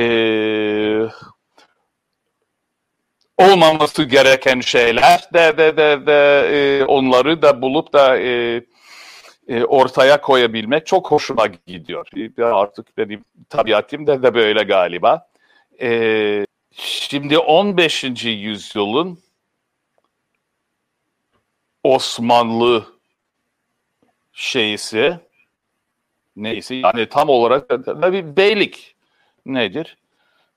olmaması gereken şeyler de de de, de e, onları da bulup da e, e, ortaya koyabilmek çok hoşuma gidiyor. Artık benim tabiatım da, da böyle galiba. E, şimdi 15. yüzyılın Osmanlı şeysi neyse yani tam olarak bir beylik nedir?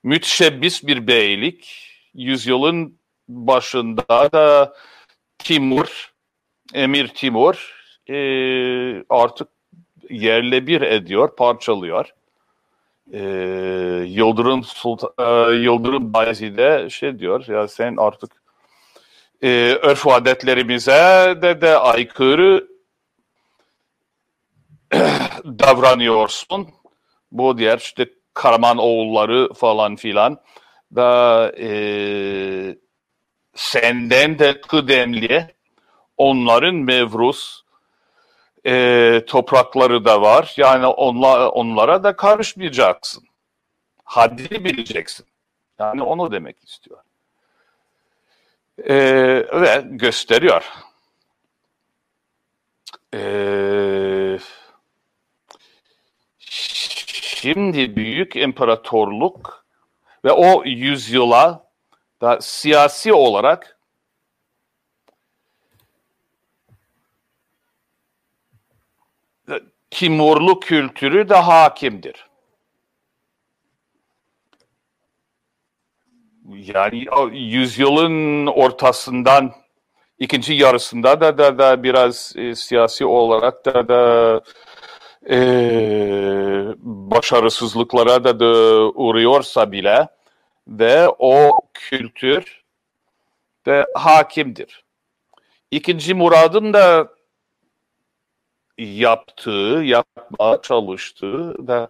Müteşebbis bir beylik. Yüzyılın başında da Timur, Emir Timur e, artık yerle bir ediyor, parçalıyor. E, Yıldırım Sultan, e, Yıldırım Bayezid'e şey diyor ya sen artık e, örf adetlerimize de de aykırı davranıyorsun. Bu diğer işte Karaman oğulları falan filan da e, senden de kıdemli onların mevrus e, toprakları da var. Yani onla, onlara da karışmayacaksın. Haddini bileceksin. Yani onu demek istiyor. E, ve gösteriyor. Eee Şimdi büyük imparatorluk ve o yüzyıla da siyasi olarak Timurlu kültürü de hakimdir. Yani yüzyılın ortasından ikinci yarısında da da, da biraz e, siyasi olarak da da e, başarısızlıklara da, da uğruyorsa bile ve o kültür de hakimdir. İkinci Murad'ın da yaptığı, yapmaya çalıştığı da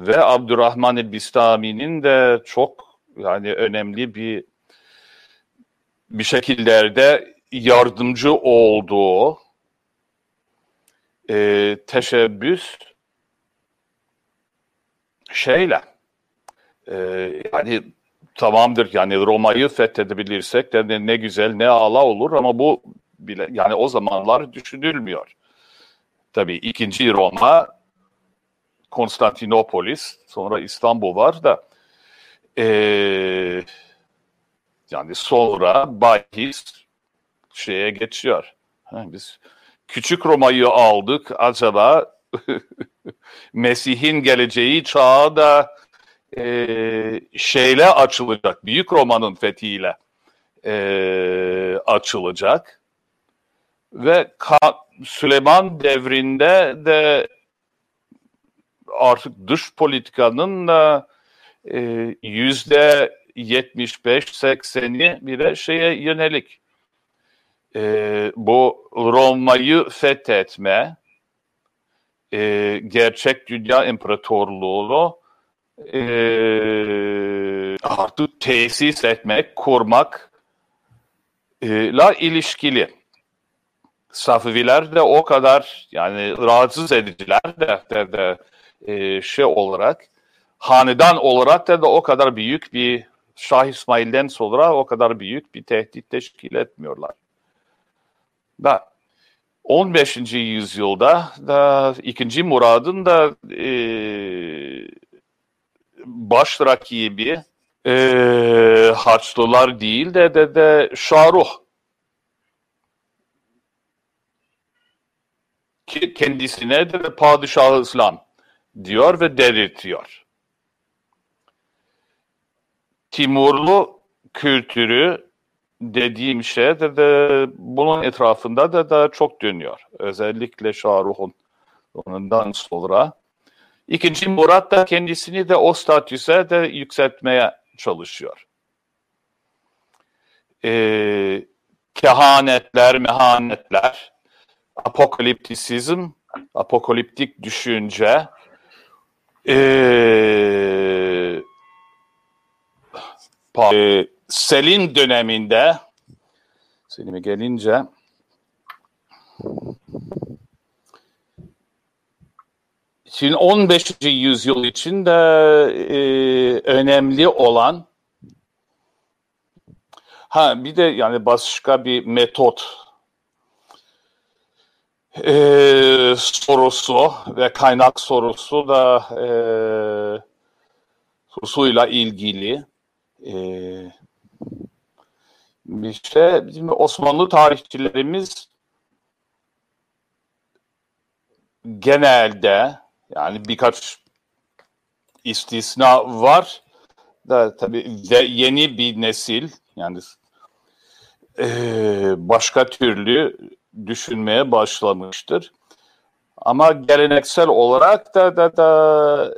ve Abdurrahman el-Bistami'nin de çok yani önemli bir bir şekillerde yardımcı olduğu e, teşebbüs şeyle e, yani tamamdır yani Roma'yı fethedebilirsek de ne, ne güzel ne ala olur ama bu bile yani o zamanlar düşünülmüyor. Tabii ikinci Roma Konstantinopolis sonra İstanbul var da e, yani sonra bahis şeye geçiyor. Ha, biz Küçük Roma'yı aldık. Acaba Mesih'in geleceği çağı da e, şeyle açılacak. Büyük Roma'nın fethiyle e, açılacak. Ve Ka Süleyman devrinde de artık dış politikanın da e, yüzde 75-80'i bile şeye yönelik. E, bu Roma'yı fethetme, e, gerçek dünya imparatorluğunu e, artık tesis etmek, kurmak e, la ilişkili. Safiviler de o kadar yani rahatsız ediciler de, de, de e, şey olarak hanedan olarak da, da o kadar büyük bir Şah İsmail'den sonra o kadar büyük bir tehdit teşkil etmiyorlar. Da 15. yüzyılda da 2. Murad'ın da e, baş rakibi e, Haçlılar değil de de, de Şaruh. Ki kendisine de Padişah İslam diyor ve dedirtiyor. Timurlu kültürü dediğim şey de, de bunun etrafında da, da çok dönüyor. Özellikle Şaruh'un ondan sonra. İkinci Murat da kendisini de o statüse de yükseltmeye çalışıyor. Ee, kehanetler, mehanetler, apokaliptisizm, apokaliptik düşünce, ee, e, Selim döneminde Selim'e gelince Şimdi 15. yüzyıl için de e, önemli olan ha bir de yani başka bir metot e, sorusu ve kaynak sorusu da e, sorusuyla ilgili e, şey bizim Osmanlı tarihçilerimiz genelde yani birkaç istisna var da tabii de yeni bir nesil yani e, başka türlü düşünmeye başlamıştır. Ama geleneksel olarak da da da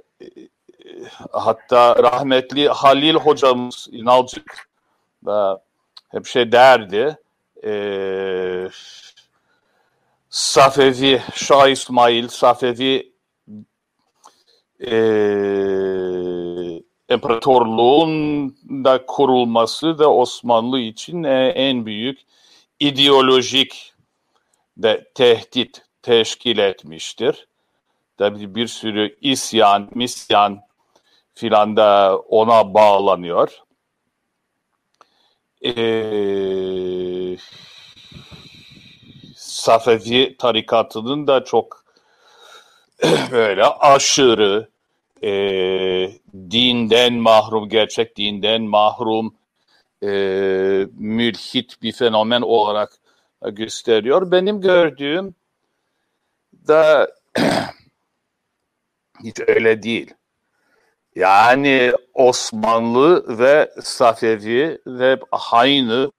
hatta rahmetli Halil hocamız İnalcık da hep şey derdi e, Safevi, Şah İsmail, Safevi e, imparatorluğun da kurulması da Osmanlı için e, en büyük ideolojik de tehdit teşkil etmiştir. Tabii bir sürü isyan, misyan filan da ona bağlanıyor. Ee, Safevi tarikatının da çok böyle aşırı e, dinden mahrum, gerçek dinden mahrum e, mülhit bir fenomen olarak gösteriyor. Benim gördüğüm da hiç öyle değil. Yani Osmanlı ve Safevi ve aynı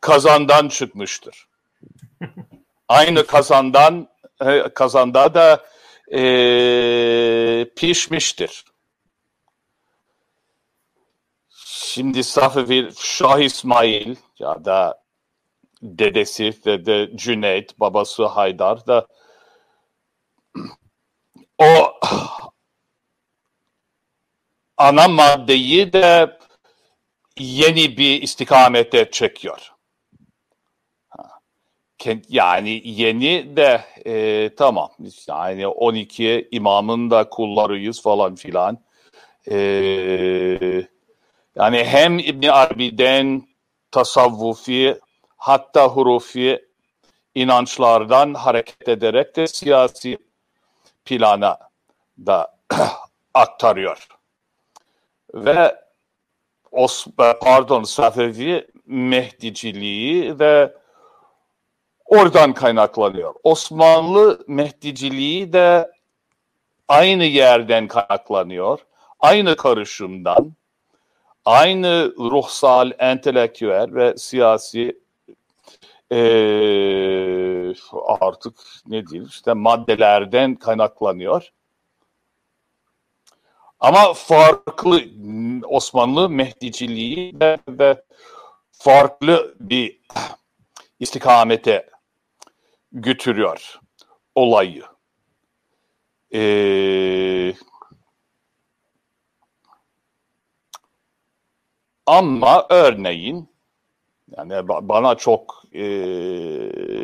kazandan çıkmıştır. aynı kazandan e, kazanda da e, pişmiştir. Şimdi Safevi Şah İsmail ya da dedesi ve de Cüneyt, babası Haydar da o ana maddeyi de yeni bir istikamete çekiyor. Yani yeni de e, tamam yani 12 imamın da kullarıyız falan filan. E, yani hem İbn Arabi'den tasavvufi hatta hurufi inançlardan hareket ederek de siyasi plana da aktarıyor. Ve Os pardon Safevi Mehdiciliği ve oradan kaynaklanıyor. Osmanlı Mehdiciliği de aynı yerden kaynaklanıyor. Aynı karışımdan, aynı ruhsal, entelektüel ve siyasi e, artık ne diyeyim işte maddelerden kaynaklanıyor. Ama farklı Osmanlı Mehdiciliği de, de farklı bir istikamete götürüyor olayı. Ee, ama örneğin yani bana çok e,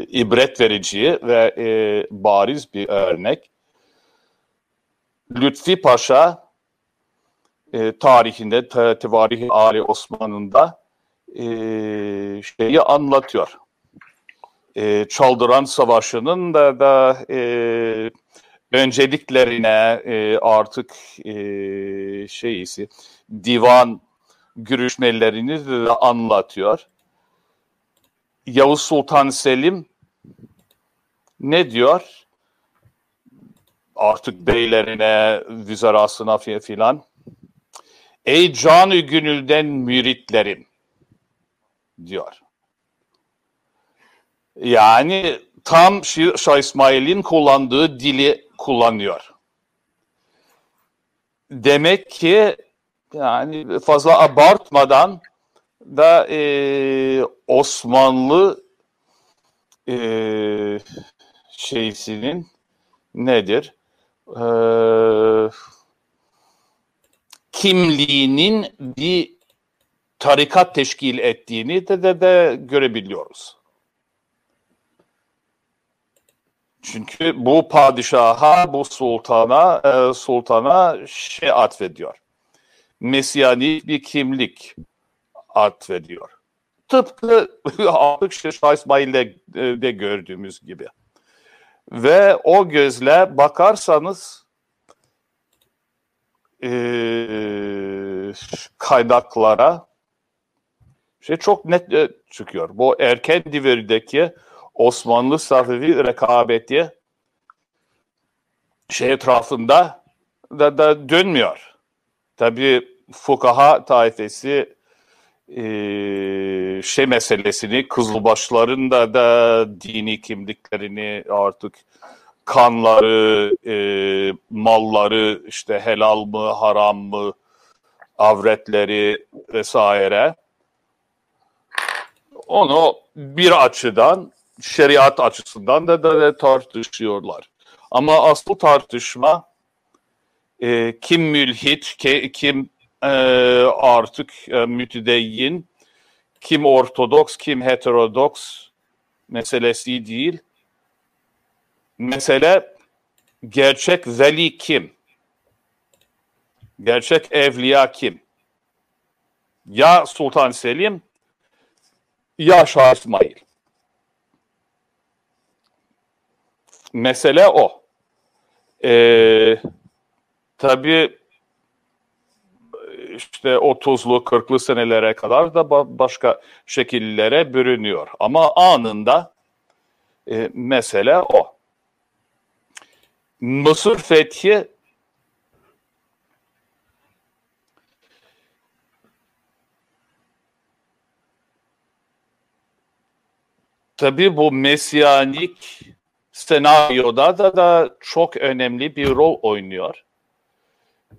ibret verici ve e, bariz bir örnek. Lütfi Paşa e, tarihinde, Tevarih Ali Osman'ında e, şeyi anlatıyor. E, Çaldıran Savaşı'nın da, da e, önceliklerine e, artık e, şeyisi divan görüşmelerini de anlatıyor. Yavuz Sultan Selim ne diyor? Artık beylerine, vizarasına filan. Ey canı gönülden müritlerim diyor. Yani tam Şah İsmail'in kullandığı dili kullanıyor. Demek ki yani fazla abartmadan da e, Osmanlı e, şeysinin nedir? E, kimliğinin bir tarikat teşkil ettiğini de, de, de görebiliyoruz. Çünkü bu padişaha, bu sultana, e, sultana şey atfediyor. Mesiyanik bir kimlik atfediyor. Tıpkı artık Şah İsmail'de e, de gördüğümüz gibi. Ve o gözle bakarsanız e, kaynaklara şey çok net e, çıkıyor. Bu erken devirdeki Osmanlı Safevi rekabeti şey etrafında da, da dönmüyor. Tabi fukaha taifesi e, şey meselesini Kızılbaşların da da dini kimliklerini artık kanları, e, malları işte helal mı, haram mı, avretleri vesaire. Onu bir açıdan şeriat açısından da, da, da tartışıyorlar. Ama asıl tartışma e, kim mülhit, ke, kim e, artık e, mütedeyyin, kim ortodoks, kim heterodoks meselesi değil. Mesele gerçek veli kim? Gerçek evliya kim? Ya Sultan Selim ya Şah İsmail. Mesele o. Ee, tabii işte 30'lu 40'lı senelere kadar da başka şekillere bürünüyor. Ama anında e, mesele o. Mısır fethi tabii bu mesyanik senaryoda da da çok önemli bir rol oynuyor.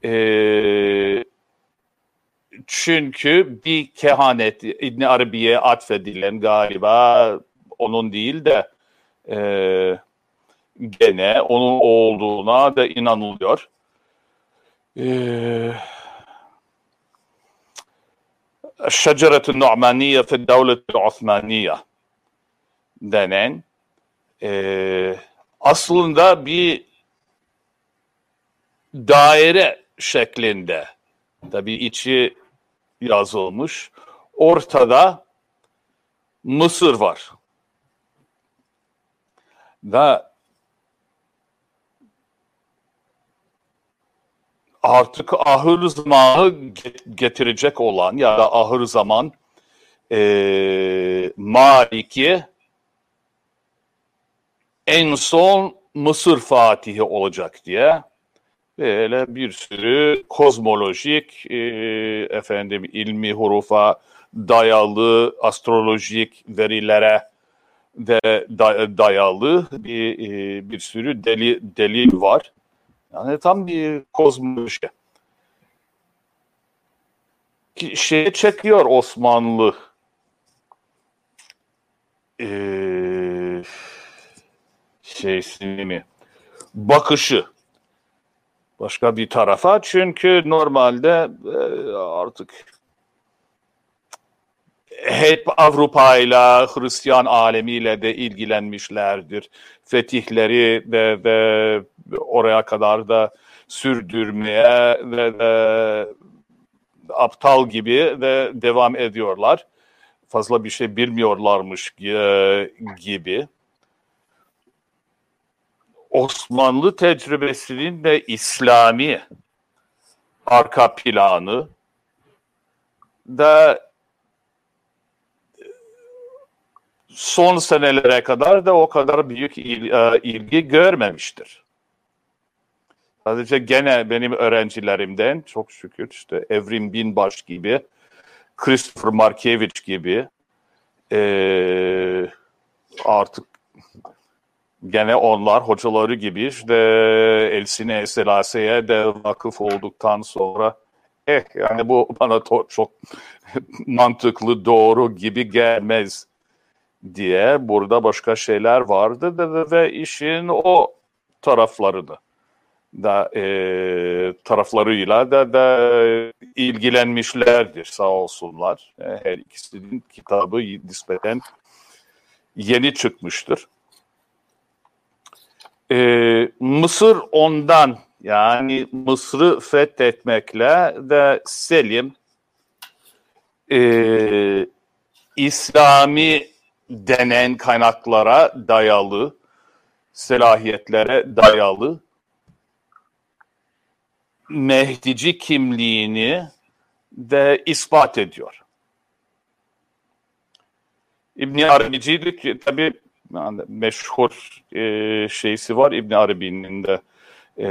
Ee, çünkü bir kehanet İbn Arabi'ye atfedilen galiba onun değil de e, gene onun olduğuna da inanılıyor. Şeceretü Nu'maniye fi devleti Osmaniye denen e, aslında bir daire şeklinde tabi içi yazılmış. Ortada Mısır var. Ve artık ahır zamanı getirecek olan ya da ahır zaman e, Maliki en son Mısır Fatihi olacak diye böyle bir sürü kozmolojik e, efendim ilmi hurufa dayalı astrolojik verilere de dayalı bir e, bir sürü deli delil var. Yani tam bir kozmoloji. Ki şeye çekiyor Osmanlı. Ee, şeysini mi? Bakışı başka bir tarafa. Çünkü normalde e, artık hep Avrupa ile Hristiyan alemiyle de ilgilenmişlerdir. Fetihleri ve, ve oraya kadar da sürdürmeye ve, ve aptal gibi de devam ediyorlar. Fazla bir şey bilmiyorlarmış e, gibi. Osmanlı tecrübesinin de İslami arka planı da son senelere kadar da o kadar büyük il, e, ilgi görmemiştir. Sadece gene benim öğrencilerimden çok şükür işte Evrim Binbaş gibi, Christopher Markievich gibi e, artık gene onlar hocaları gibi işte Elsine Selase'ye de vakıf olduktan sonra eh yani bu bana çok mantıklı doğru gibi gelmez diye burada başka şeyler vardı da, ve işin o taraflarını da e, taraflarıyla da, da ilgilenmişlerdir sağ olsunlar. E, her ikisinin kitabı nispeten yeni çıkmıştır. E, Mısır ondan yani Mısır'ı fethetmekle de Selim e, İslami denen kaynaklara dayalı, selahiyetlere dayalı Mehdici kimliğini de ispat ediyor. İbn Arabici tabi yani meşhur e, şeysi var İbn Arabi'nin de e,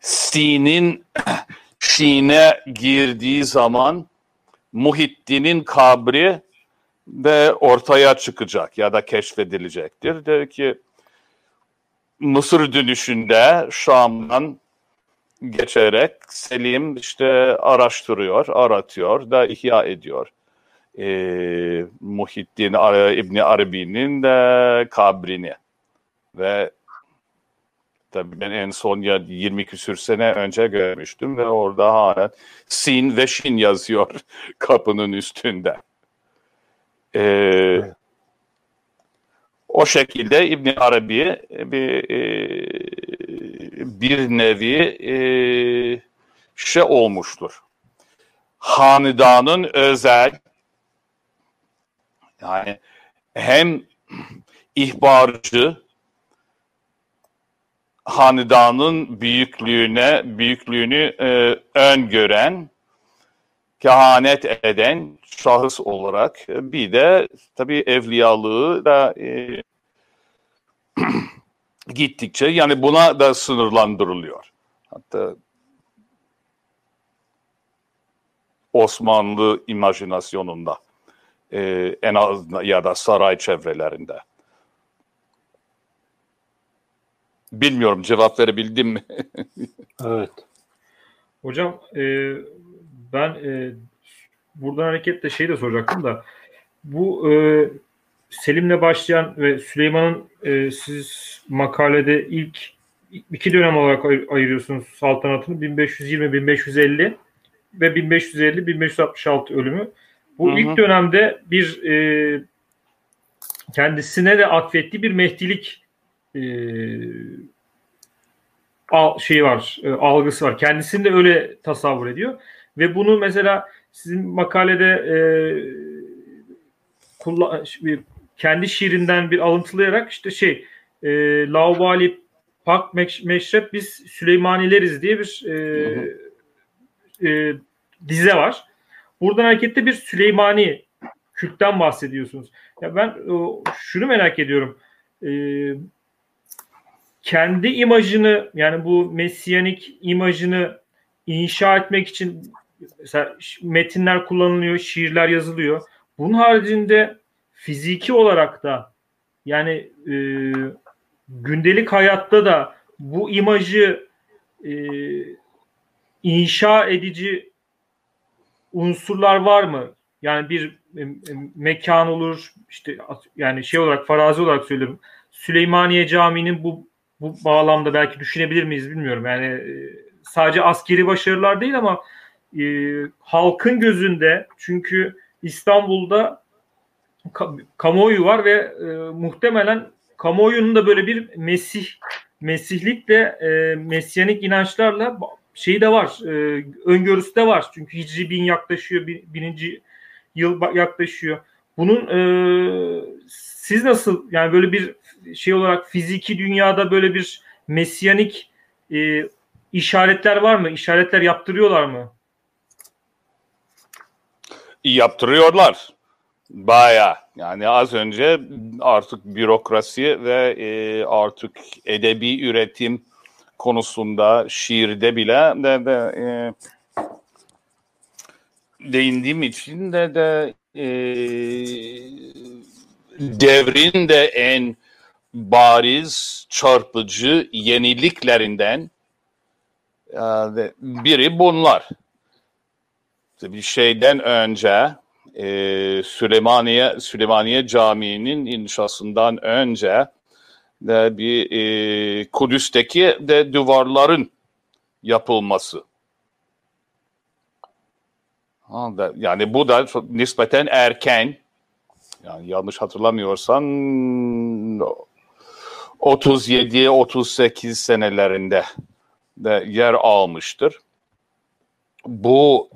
Sin'in Şin'e girdiği zaman Muhittin'in kabri de ortaya çıkacak ya da keşfedilecektir. Der ki Mısır dönüşünde Şam'dan geçerek Selim işte araştırıyor, aratıyor da ihya ediyor. E, Muhittin İbni Arabi'nin de kabrini ve tabii ben en son ya 20 küsür sene önce görmüştüm ve orada hala Sin ve Şin yazıyor kapının üstünde. Ee, O şekilde İbn Arabi bir e, bir nevi e, şey olmuştur. Hanedanın özel yani hem ihbarcı hanedanın büyüklüğüne büyüklüğünü e, öngören kehanet eden şahıs olarak bir de tabii evliyalığı da e, gittikçe yani buna da sınırlandırılıyor. Hatta Osmanlı imajinasyonunda e, en az ya da saray çevrelerinde. Bilmiyorum cevap verebildim mi? evet. Hocam e, ben e, buradan hareketle şey de soracaktım da bu e, Selim'le başlayan ve Süleyman'ın e, siz makalede ilk iki dönem olarak ayırıyorsunuz saltanatını 1520-1550 ve 1550-1566 ölümü. Bu hı hı. ilk dönemde bir e, kendisine de atfettiği bir mehdilik e, al, şeyi var, e, algısı var. Kendisini de öyle tasavvur ediyor. Ve bunu mesela sizin makalede e, kullan, kendi şiirinden bir alıntılayarak işte şey e, Laubali Pak Meşrep biz Süleymanileriz diye bir e, e, dize var. Buradan hareketle bir Süleymani kültten bahsediyorsunuz. Ya ben e, şunu merak ediyorum. E, kendi imajını yani bu mesiyanik imajını inşa etmek için mesela metinler kullanılıyor, şiirler yazılıyor. Bunun haricinde fiziki olarak da yani e, gündelik hayatta da bu imajı e, inşa edici unsurlar var mı? Yani bir mekan olur işte yani şey olarak farazi olarak söylüyorum. Süleymaniye Camii'nin bu bu bağlamda belki düşünebilir miyiz bilmiyorum. Yani e, sadece askeri başarılar değil ama e, halkın gözünde çünkü İstanbul'da ka- kamuoyu var ve e, muhtemelen kamuoyunun da böyle bir mesih mesihlikle e, mesyanik inançlarla şeyi de var e, öngörüsü de var. Çünkü hicri bin yaklaşıyor bin, bininci yıl yaklaşıyor. Bunun e, siz nasıl yani böyle bir şey olarak fiziki dünyada böyle bir mesyanik e, işaretler var mı? İşaretler yaptırıyorlar mı yaptırıyorlar Baya yani az önce artık bürokrasi ve e, artık edebi üretim konusunda şiirde bile de, de e, değindiğim için de de e, devrin de en bariz çarpıcı yeniliklerinden e, biri bunlar. Bir şeyden önce e, Süleymaniye Süleymaniye Camii'nin inşasından önce de bir e, Kudüs'teki de duvarların yapılması. Yani bu da nispeten erken. Yani yanlış hatırlamıyorsam 37-38 senelerinde de yer almıştır. Bu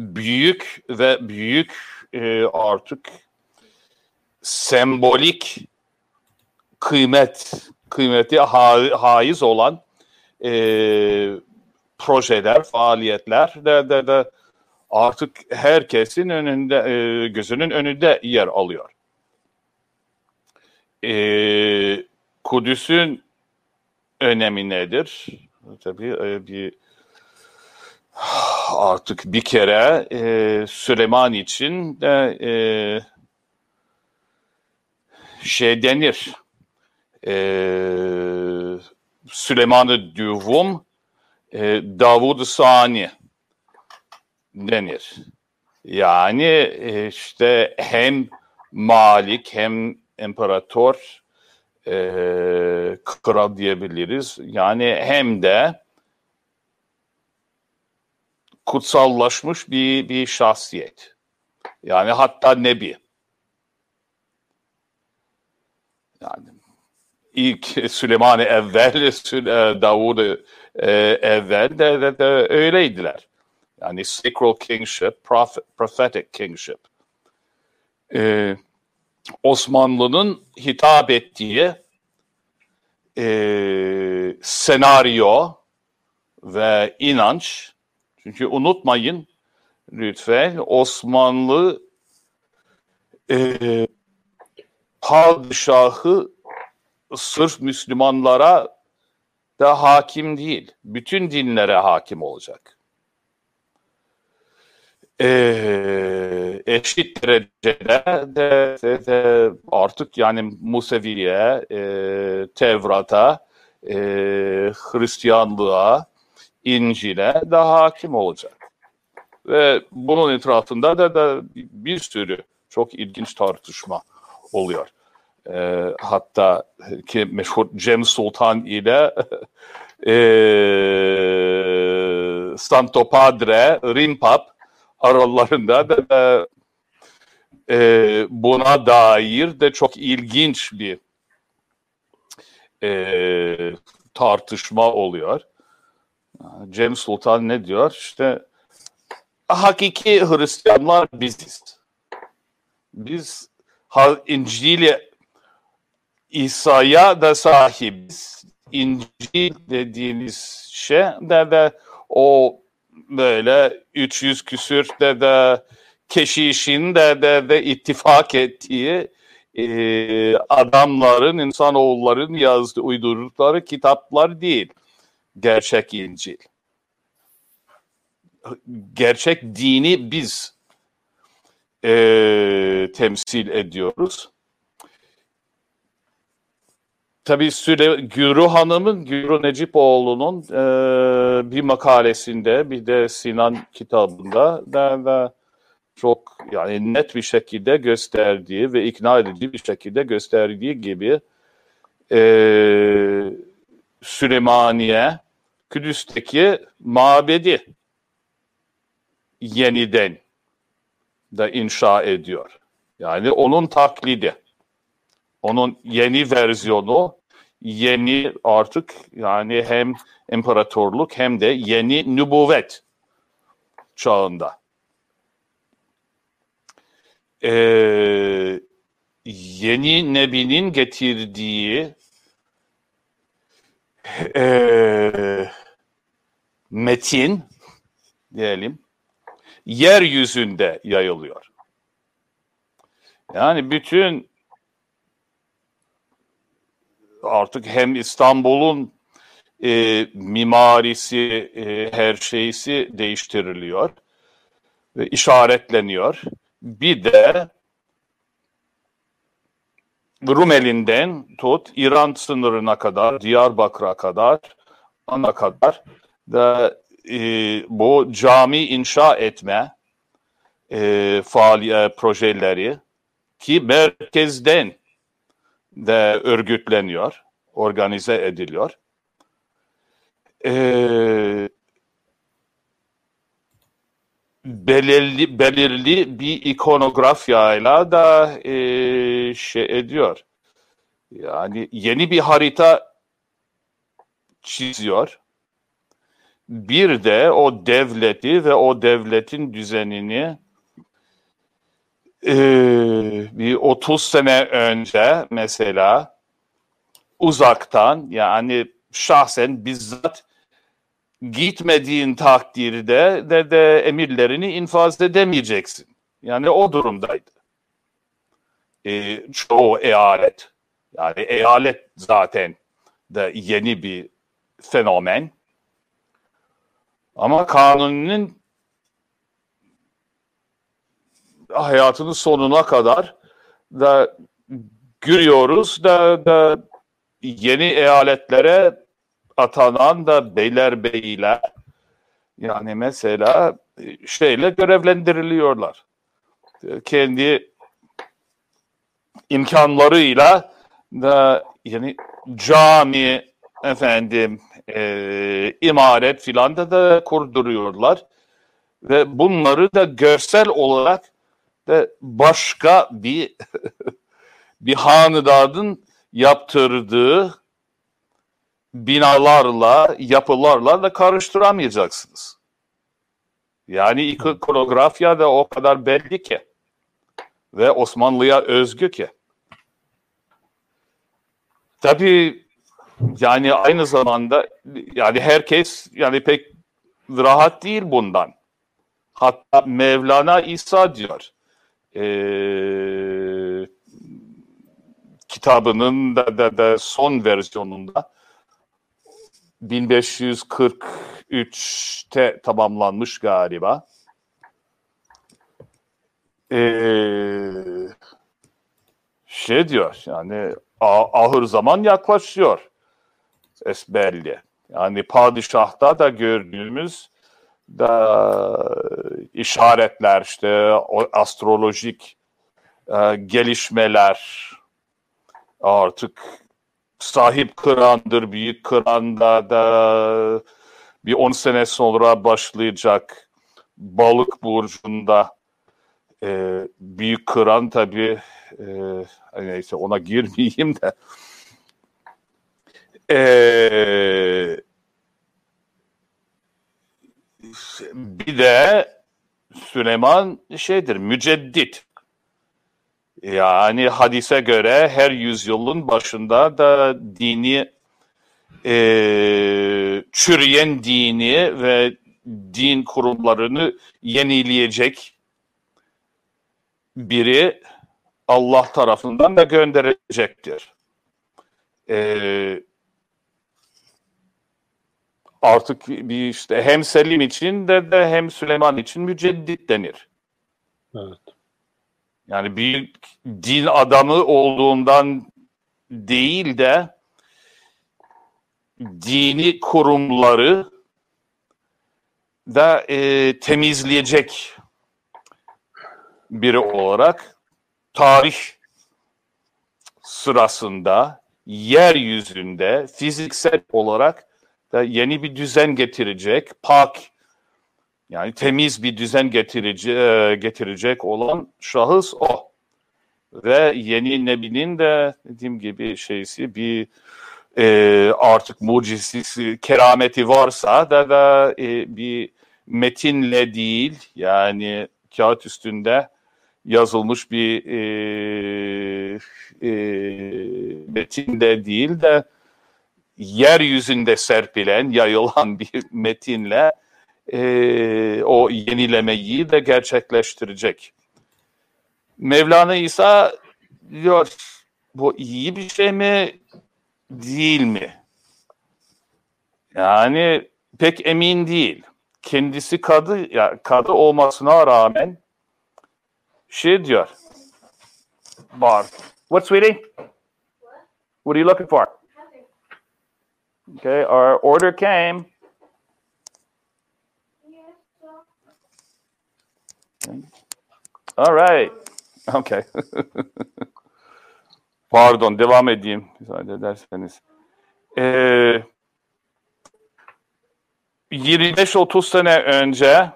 büyük ve büyük e, artık sembolik kıymet kıymeti ha, haiz olan e, projeler, faaliyetler de, de, de artık herkesin önünde e, gözünün önünde yer alıyor. E, Kudüs'ün önemi nedir? Tabii e, bir artık bir kere e, Süleyman için de e, şey denir e, Süleyman-ı Düvum e, Davud Sani denir. Yani e, işte hem malik hem imparator e, kral diyebiliriz. Yani hem de kutsallaşmış bir, bir şahsiyet. Yani hatta nebi. Yani ilk Süleyman'ı evvel, e, Davud'u e, evvel de, de, de öyleydiler. Yani sacral kingship, prophet, prophetic kingship. Ee, Osmanlı'nın hitap ettiği e, senaryo ve inanç çünkü unutmayın lütfen Osmanlı e, padişahı sırf Müslümanlara da hakim değil. Bütün dinlere hakim olacak. Ee, eşit derecede de, de, de artık yani Musevi'ye, e, Tevrat'a, e, Hristiyanlığa, İncil'e daha hakim olacak. Ve bunun etrafında da, da bir sürü çok ilginç tartışma oluyor. E, hatta ki meşhur Cem Sultan ile e, Santo Padre Rimpap aralarında da, da e, buna dair de çok ilginç bir e, tartışma oluyor. Cem Sultan ne diyor? İşte hakiki Hristiyanlar biziz. Biz İncil'i İsa'ya da sahibiz. İncil dediğimiz şey de de o böyle 300 küsür de de keşişin de de, de ittifak ettiği e, adamların, insanoğulların yazdığı, uydurdukları kitaplar değil gerçek İncil. Gerçek dini biz e, temsil ediyoruz. Tabii Süle, Gürü Hanım'ın, Gürü Necipoğlu'nun e, bir makalesinde bir de Sinan kitabında da, çok yani net bir şekilde gösterdiği ve ikna edici bir şekilde gösterdiği gibi e, Süleymaniye Kudüs'teki mabedi yeniden de inşa ediyor. Yani onun taklidi. Onun yeni versiyonu yeni artık yani hem imparatorluk hem de yeni nübüvvet çağında. Ee, yeni Nebi'nin getirdiği e, metin diyelim yeryüzünde yayılıyor. Yani bütün artık hem İstanbul'un e, mimarisi, e, her şeysi değiştiriliyor ve işaretleniyor. Bir de Rumeli'nden tut İran sınırına kadar, Diyarbakır'a kadar, ana kadar da e, bu cami inşa etme e, faaliyet projeleri ki merkezden de örgütleniyor, organize ediliyor. E, belirli belirli bir ikonografyayla da e, şey ediyor. Yani yeni bir harita çiziyor. Bir de o devleti ve o devletin düzenini e, bir 30 sene önce mesela uzaktan yani şahsen bizzat gitmediğin takdirde de, de emirlerini infaz edemeyeceksin. Yani o durumdaydı. E, çoğu eyalet. Yani eyalet zaten de yeni bir fenomen. Ama kanunun hayatının sonuna kadar da görüyoruz da, da yeni eyaletlere atanan da beyler yani mesela şeyle görevlendiriliyorlar. Kendi imkanlarıyla da yani cami efendim e, imaret filan da da kurduruyorlar ve bunları da görsel olarak da başka bir bir hanedanın yaptırdığı binalarla, yapılarla da karıştıramayacaksınız. Yani ikonografya da o kadar belli ki ve Osmanlı'ya özgü ki. Tabii yani aynı zamanda yani herkes yani pek rahat değil bundan. Hatta Mevlana İsa diyor. Ee, kitabının da, da, da son versiyonunda 1543'te tamamlanmış galiba. Ee, şey diyor yani ahır zaman yaklaşıyor esbelli. Yani padişahta da gördüğümüz da işaretler işte o astrolojik e, gelişmeler artık sahip kırandır, büyük kıranda da bir 10 sene sonra başlayacak balık burcunda e, büyük kıran tabii e, neyse ona girmeyeyim de. E, bir de Süleyman şeydir müceddit yani hadise göre her yüzyılın başında da dini e, çürüyen dini ve din kurumlarını yenileyecek biri Allah tarafından da gönderecektir. Ee, artık bir işte hem Selim için de, de hem Süleyman için müceddit denir. Evet. Yani büyük din adamı olduğundan değil de dini kurumları da e, temizleyecek biri olarak tarih sırasında yeryüzünde fiziksel olarak da yeni bir düzen getirecek, pak yani temiz bir düzen getirici, e, getirecek olan şahıs o. Ve yeni nebinin de dediğim gibi şeysi bir e, artık mucizesi, kerameti varsa da da e, bir metinle değil yani kağıt üstünde yazılmış bir e, e, metinde değil de yeryüzünde serpilen, yayılan bir metinle e, o yenilemeyi de gerçekleştirecek. Mevlana İsa diyor bu iyi bir şey mi değil mi? Yani pek emin değil. Kendisi kadı ya kadı olmasına rağmen şey diyor. Bar. What sweetie? What are you looking for? Okay, our order came. All right. Okay. Pardon, devam edeyim müsaade ederseniz. Ee, 25-30 sene önce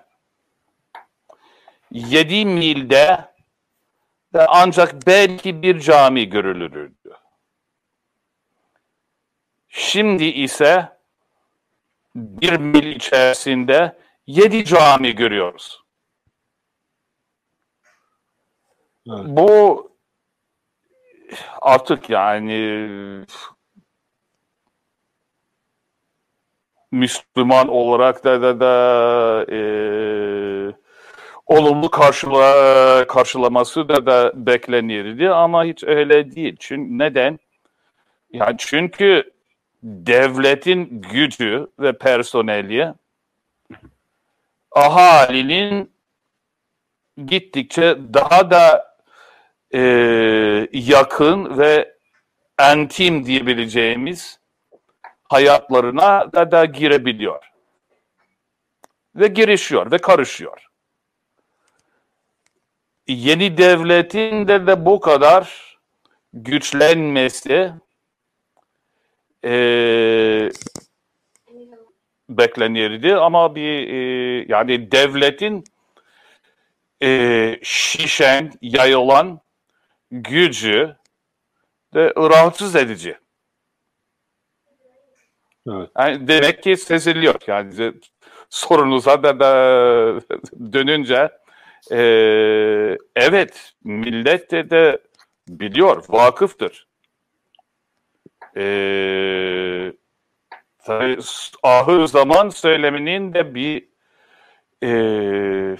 7 milde de ancak belki bir cami görülürdü. Şimdi ise bir mil içerisinde yedi cami görüyoruz. Bu artık yani Müslüman olarak da da, da e, olumlu karşıla, karşılaması da da beklenirdi ama hiç öyle değil. Çünkü neden? Yani çünkü devletin gücü ve personeli ahalinin gittikçe daha da e, yakın ve entim diyebileceğimiz hayatlarına da, da girebiliyor. Ve girişiyor ve karışıyor. Yeni devletin de, de bu kadar güçlenmesi e, beklenirdi ama bir e, yani devletin e, şişen, yayılan gücü de rahatsız edici. Evet. Yani demek ki seziliyor. Yani sorunuza da, da dönünce e, evet millet de, de biliyor, vakıftır. E, ahır zaman söyleminin de bir e,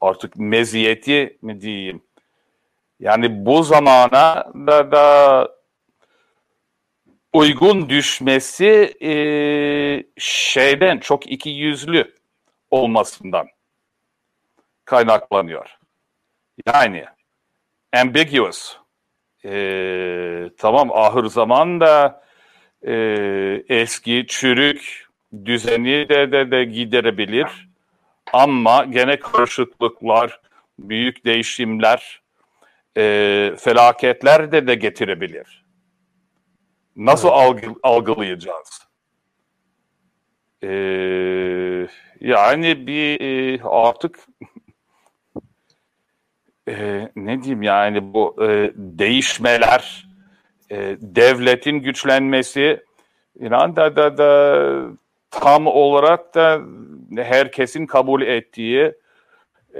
artık meziyeti mi diyeyim. Yani bu zamana da da uygun düşmesi e, şeyden çok iki yüzlü olmasından kaynaklanıyor. Yani ambiguous. E, tamam ahır zaman da e, eski çürük düzeni de, de de giderebilir. Ama gene karışıklıklar, büyük değişimler, e, felaketler de de getirebilir. Nasıl evet. algı, algılayacağız? Ee, yani bir e, artık e, ne diyeyim yani bu e, değişmeler, e, devletin güçlenmesi, inan da da da tam olarak da herkesin kabul ettiği,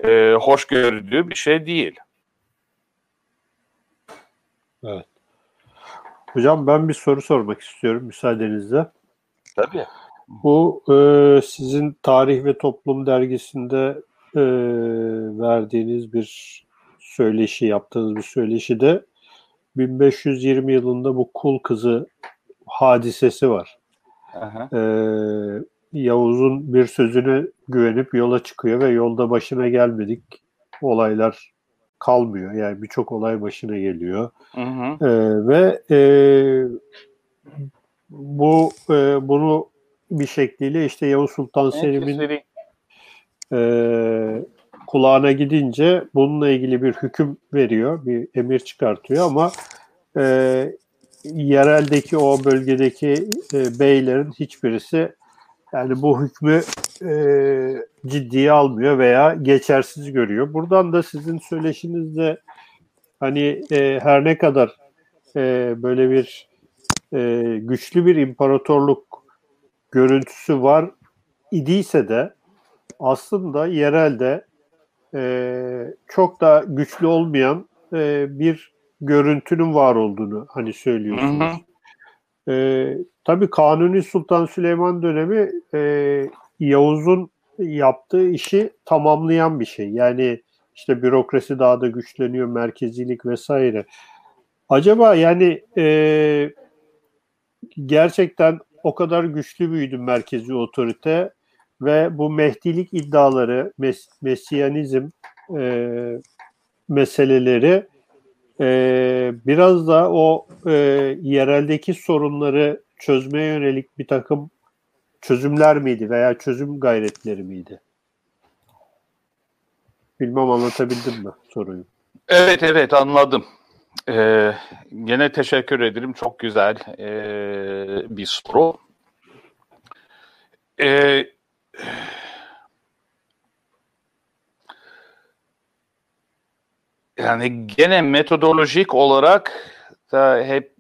e, hoş gördüğü bir şey değil. Evet. Hocam ben bir soru sormak istiyorum müsaadenizle. Tabii. Bu e, sizin Tarih ve Toplum dergisinde e, verdiğiniz bir söyleşi, yaptığınız bir söyleşi de 1520 yılında bu kul kızı hadisesi var. Ee, Yavuz'un bir sözüne güvenip yola çıkıyor ve yolda başına gelmedik olaylar kalmıyor. Yani birçok olay başına geliyor. Hı hı. Ee, ve e, bu e, bunu bir şekliyle işte Yavuz Sultan Selim'in e, kulağına gidince bununla ilgili bir hüküm veriyor, bir emir çıkartıyor ama e, yereldeki o bölgedeki e, beylerin hiçbirisi yani bu hükmü e, ciddiye almıyor veya geçersiz görüyor. Buradan da sizin söyleşinizde hani e, her ne kadar e, böyle bir e, güçlü bir imparatorluk görüntüsü var idiyse de aslında yerelde e, çok da güçlü olmayan e, bir görüntünün var olduğunu hani söylüyorsunuz. Hı hı. E, tabii Kanuni Sultan Süleyman dönemi e, Yavuz'un yaptığı işi tamamlayan bir şey. Yani işte bürokrasi daha da güçleniyor, merkezilik vesaire. Acaba yani e, gerçekten o kadar güçlü büyüdü merkezi otorite ve bu Mehdilik iddiaları, mes Mesiyanizm e, meseleleri e, biraz da o e, yereldeki sorunları çözmeye yönelik bir takım çözümler miydi veya çözüm gayretleri miydi? Bilmem anlatabildim mi soruyu? Evet evet anladım. Ee, gene teşekkür ederim. Çok güzel e, bir soru. Ee, yani gene metodolojik olarak da hep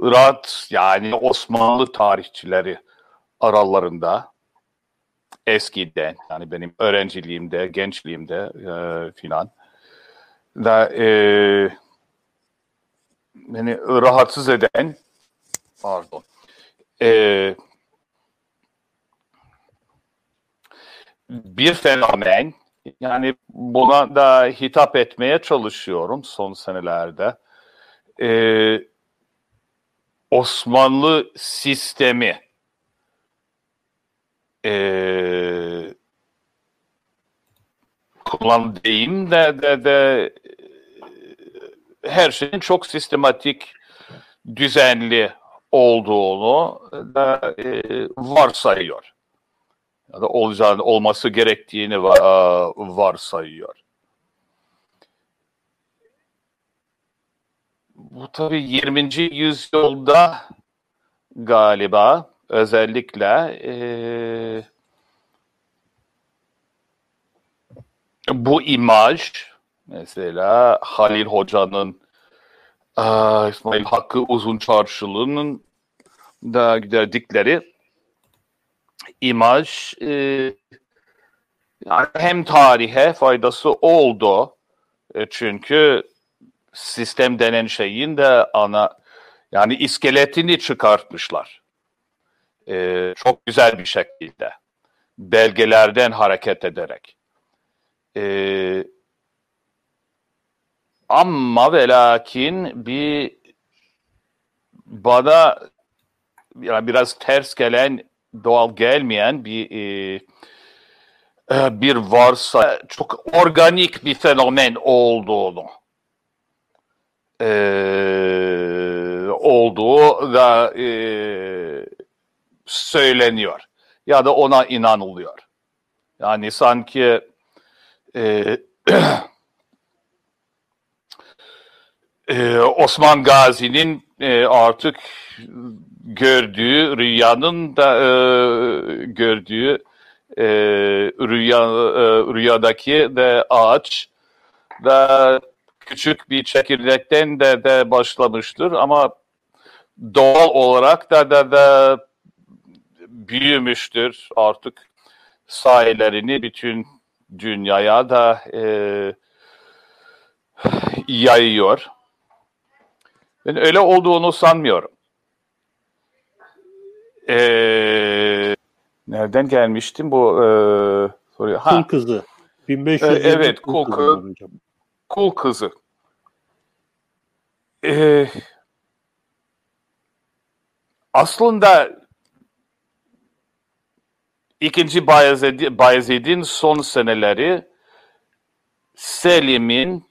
Irak yani Osmanlı tarihçileri aralarında eskiden yani benim öğrenciliğimde, gençliğimde e, filan da e, beni rahatsız eden pardon e, bir fenomen yani buna da hitap etmeye çalışıyorum son senelerde. Ee, Osmanlı sistemi e, kullandığım de, de, de her şeyin çok sistematik, düzenli olduğunu da e, varsayıyor. Ya da olacağını, olması gerektiğini var, varsayıyor. Bu tabii 20. yüzyılda galiba özellikle e, bu imaj mesela Halil Hoca'nın İsmail Hakkı Uzun Çarşılı'nın da giderdikleri imaj e, yani hem tarihe faydası oldu e, çünkü sistem denen şeyin de ana yani iskeletini çıkartmışlar. E, çok güzel bir şekilde belgelerden hareket ederek. E, ama ve lakin bir bana yani biraz ters gelen doğal gelmeyen bir e, e, bir varsa çok organik bir fenomen olduğunu e, olduğu da e, söyleniyor ya da ona inanılıyor. Yani sanki e, e, Osman Gazi'nin e, artık gördüğü rüyanın da e, gördüğü e, rüya e, rüyadaki de ağaç da küçük bir çekirdekten de de başlamıştır ama doğal olarak da da da büyümüştür artık sahillerini bütün dünyaya da e, yayıyor. Ben öyle olduğunu sanmıyorum. Ee, nereden gelmiştim bu e, soruya? Ha. Kul kızı. 1500 ee, evet, kul kızı. Kul kızı. Ee, aslında ikinci Bayezid, Bayezid'in son seneleri Selim'in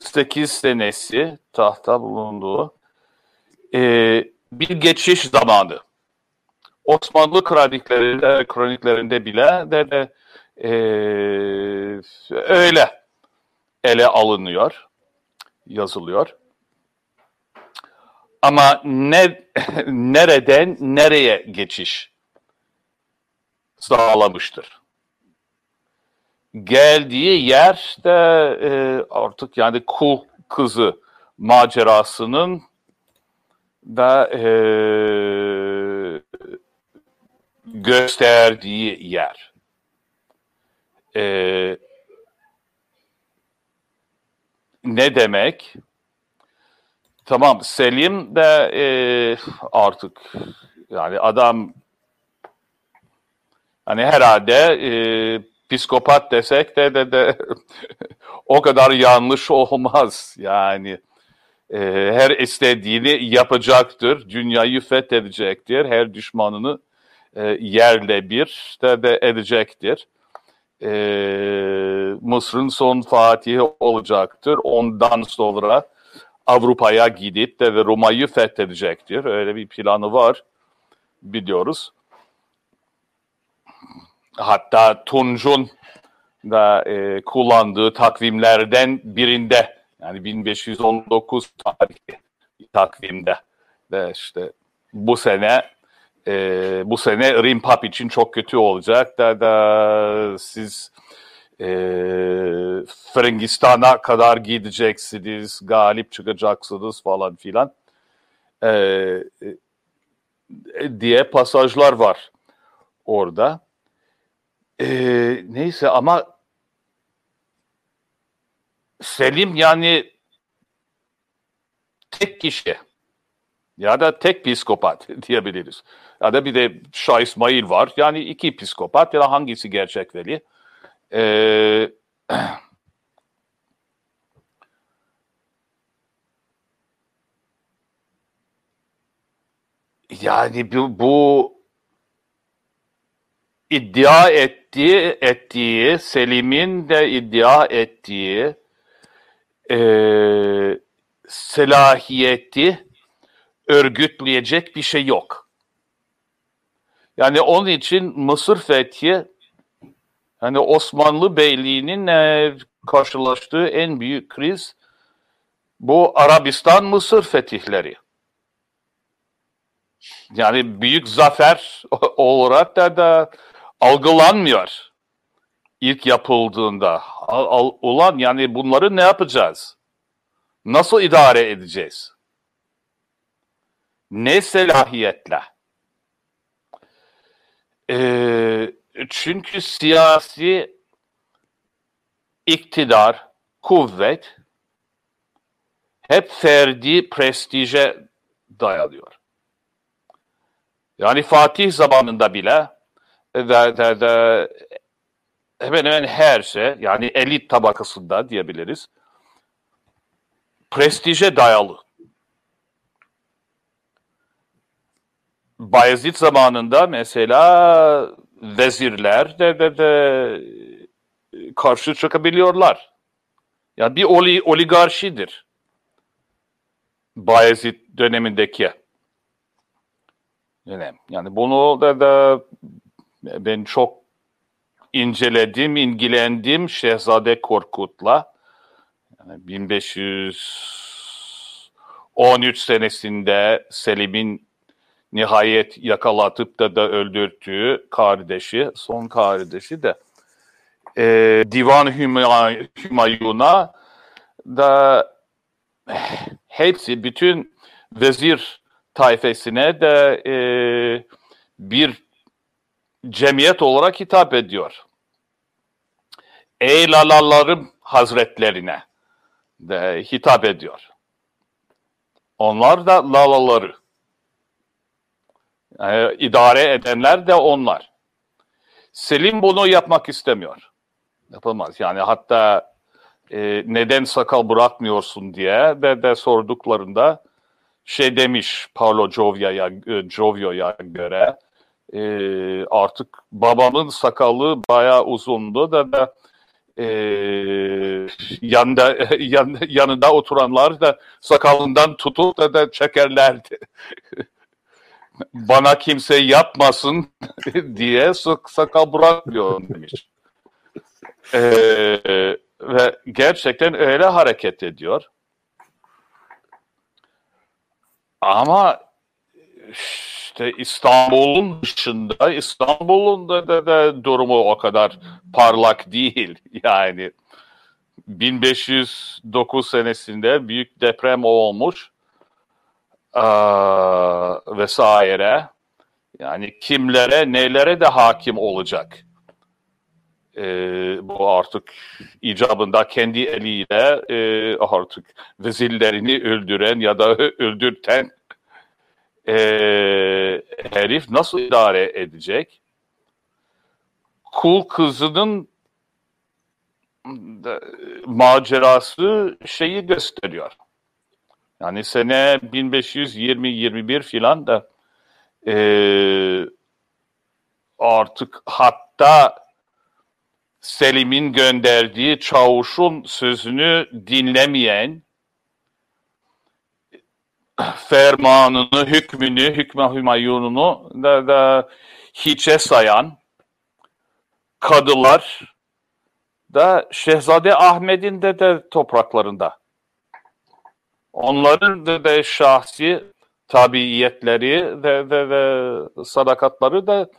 8 senesi tahta bulunduğu e, bir geçiş zamanı. Osmanlı kroniklerinde, kroniklerinde bile de, de e, öyle ele alınıyor, yazılıyor. Ama ne nereden nereye geçiş sağlamıştır? Geldiği yer de e, artık yani kul kızı macerasının da e, gösterdiği yer. E, ne demek? Tamam Selim de e, artık yani adam hani herhalde e, psikopat desek de de, de o kadar yanlış olmaz yani. E, her istediğini yapacaktır, dünyayı fethedecektir, her düşmanını e, yerle bir de, de edecektir. E, Mısır'ın son fatihi olacaktır. Ondan sonra Avrupa'ya gidip de Roma'yı fethedecektir. Öyle bir planı var biliyoruz. Hatta Tunç'un da e, kullandığı takvimlerden birinde yani 1519 tarihi takvimde ve işte bu sene e, bu sene Rim Pap için çok kötü olacak da da siz e, Frangistan'a kadar gideceksiniz, galip çıkacaksınız falan filan e, e, diye pasajlar var orada. E, neyse ama Selim yani tek kişi ya da tek psikopat diyebiliriz. Ya da bir de Şah İsmail var. Yani iki psikopat ya da hangisi gerçek veli? Ee, yani bu, bu iddia ettiği, ettiği Selim'in de iddia ettiği e, selahiyeti örgütleyecek bir şey yok. Yani onun için Mısır fethi hani Osmanlı Beyliği'nin e, karşılaştığı en büyük kriz bu Arabistan-Mısır fetihleri. Yani büyük zafer olarak da, da algılanmıyor ilk yapıldığında. Al, al, ulan yani bunları ne yapacağız? Nasıl idare edeceğiz? Ne selahiyetle? Ee, çünkü siyasi iktidar, kuvvet hep ferdi prestije dayalıyor. Yani Fatih zamanında bile de, de, de, hemen hemen her şey yani elit tabakasında diyebiliriz prestije dayalı. Bayezid zamanında mesela vezirler de, de, de karşı çıkabiliyorlar. Yani bir oli, oligarşidir. Bayezid dönemindeki dönem. Yani bunu da, da ben çok inceledim, ilgilendim Şehzade Korkut'la. Yani 1513 senesinde Selim'in nihayet yakalatıp da da öldürttüğü kardeşi, son kardeşi de e, Divan Hümayun'a da hepsi bütün vezir tayfesine de e, bir cemiyet olarak hitap ediyor. Ey lalalarım hazretlerine de hitap ediyor. Onlar da lalaları. Yani idare edenler de onlar. Selim bunu yapmak istemiyor. Yapamaz. Yani hatta e, neden sakal bırakmıyorsun diye de, de sorduklarında şey demiş Paolo Giovia'ya e, Giovia'ya göre e, artık babamın sakalı bayağı uzundu da da e, yanında yan, yanında oturanlar da sakalından tutup da da çekerlerdi. bana kimse yapmasın diye sakal bırakmıyor demiş. Ee, ve gerçekten öyle hareket ediyor. Ama işte İstanbul'un dışında İstanbul'un da, da, da durumu o kadar parlak değil. Yani 1509 senesinde büyük deprem olmuş vesaire. Yani kimlere nelere de hakim olacak. Ee, bu artık icabında kendi eliyle e, artık vezirlerini öldüren ya da öldürten e, herif nasıl idare edecek? Kul kızının macerası şeyi gösteriyor. Yani sene 1520-21 filan da e, artık hatta Selim'in gönderdiği çavuşun sözünü dinlemeyen fermanını, hükmünü, hükmü hümayununu da, da hiçe sayan kadılar da Şehzade Ahmet'in de, de topraklarında. Onların da, şahsi tabiyetleri ve, ve, ve sadakatları da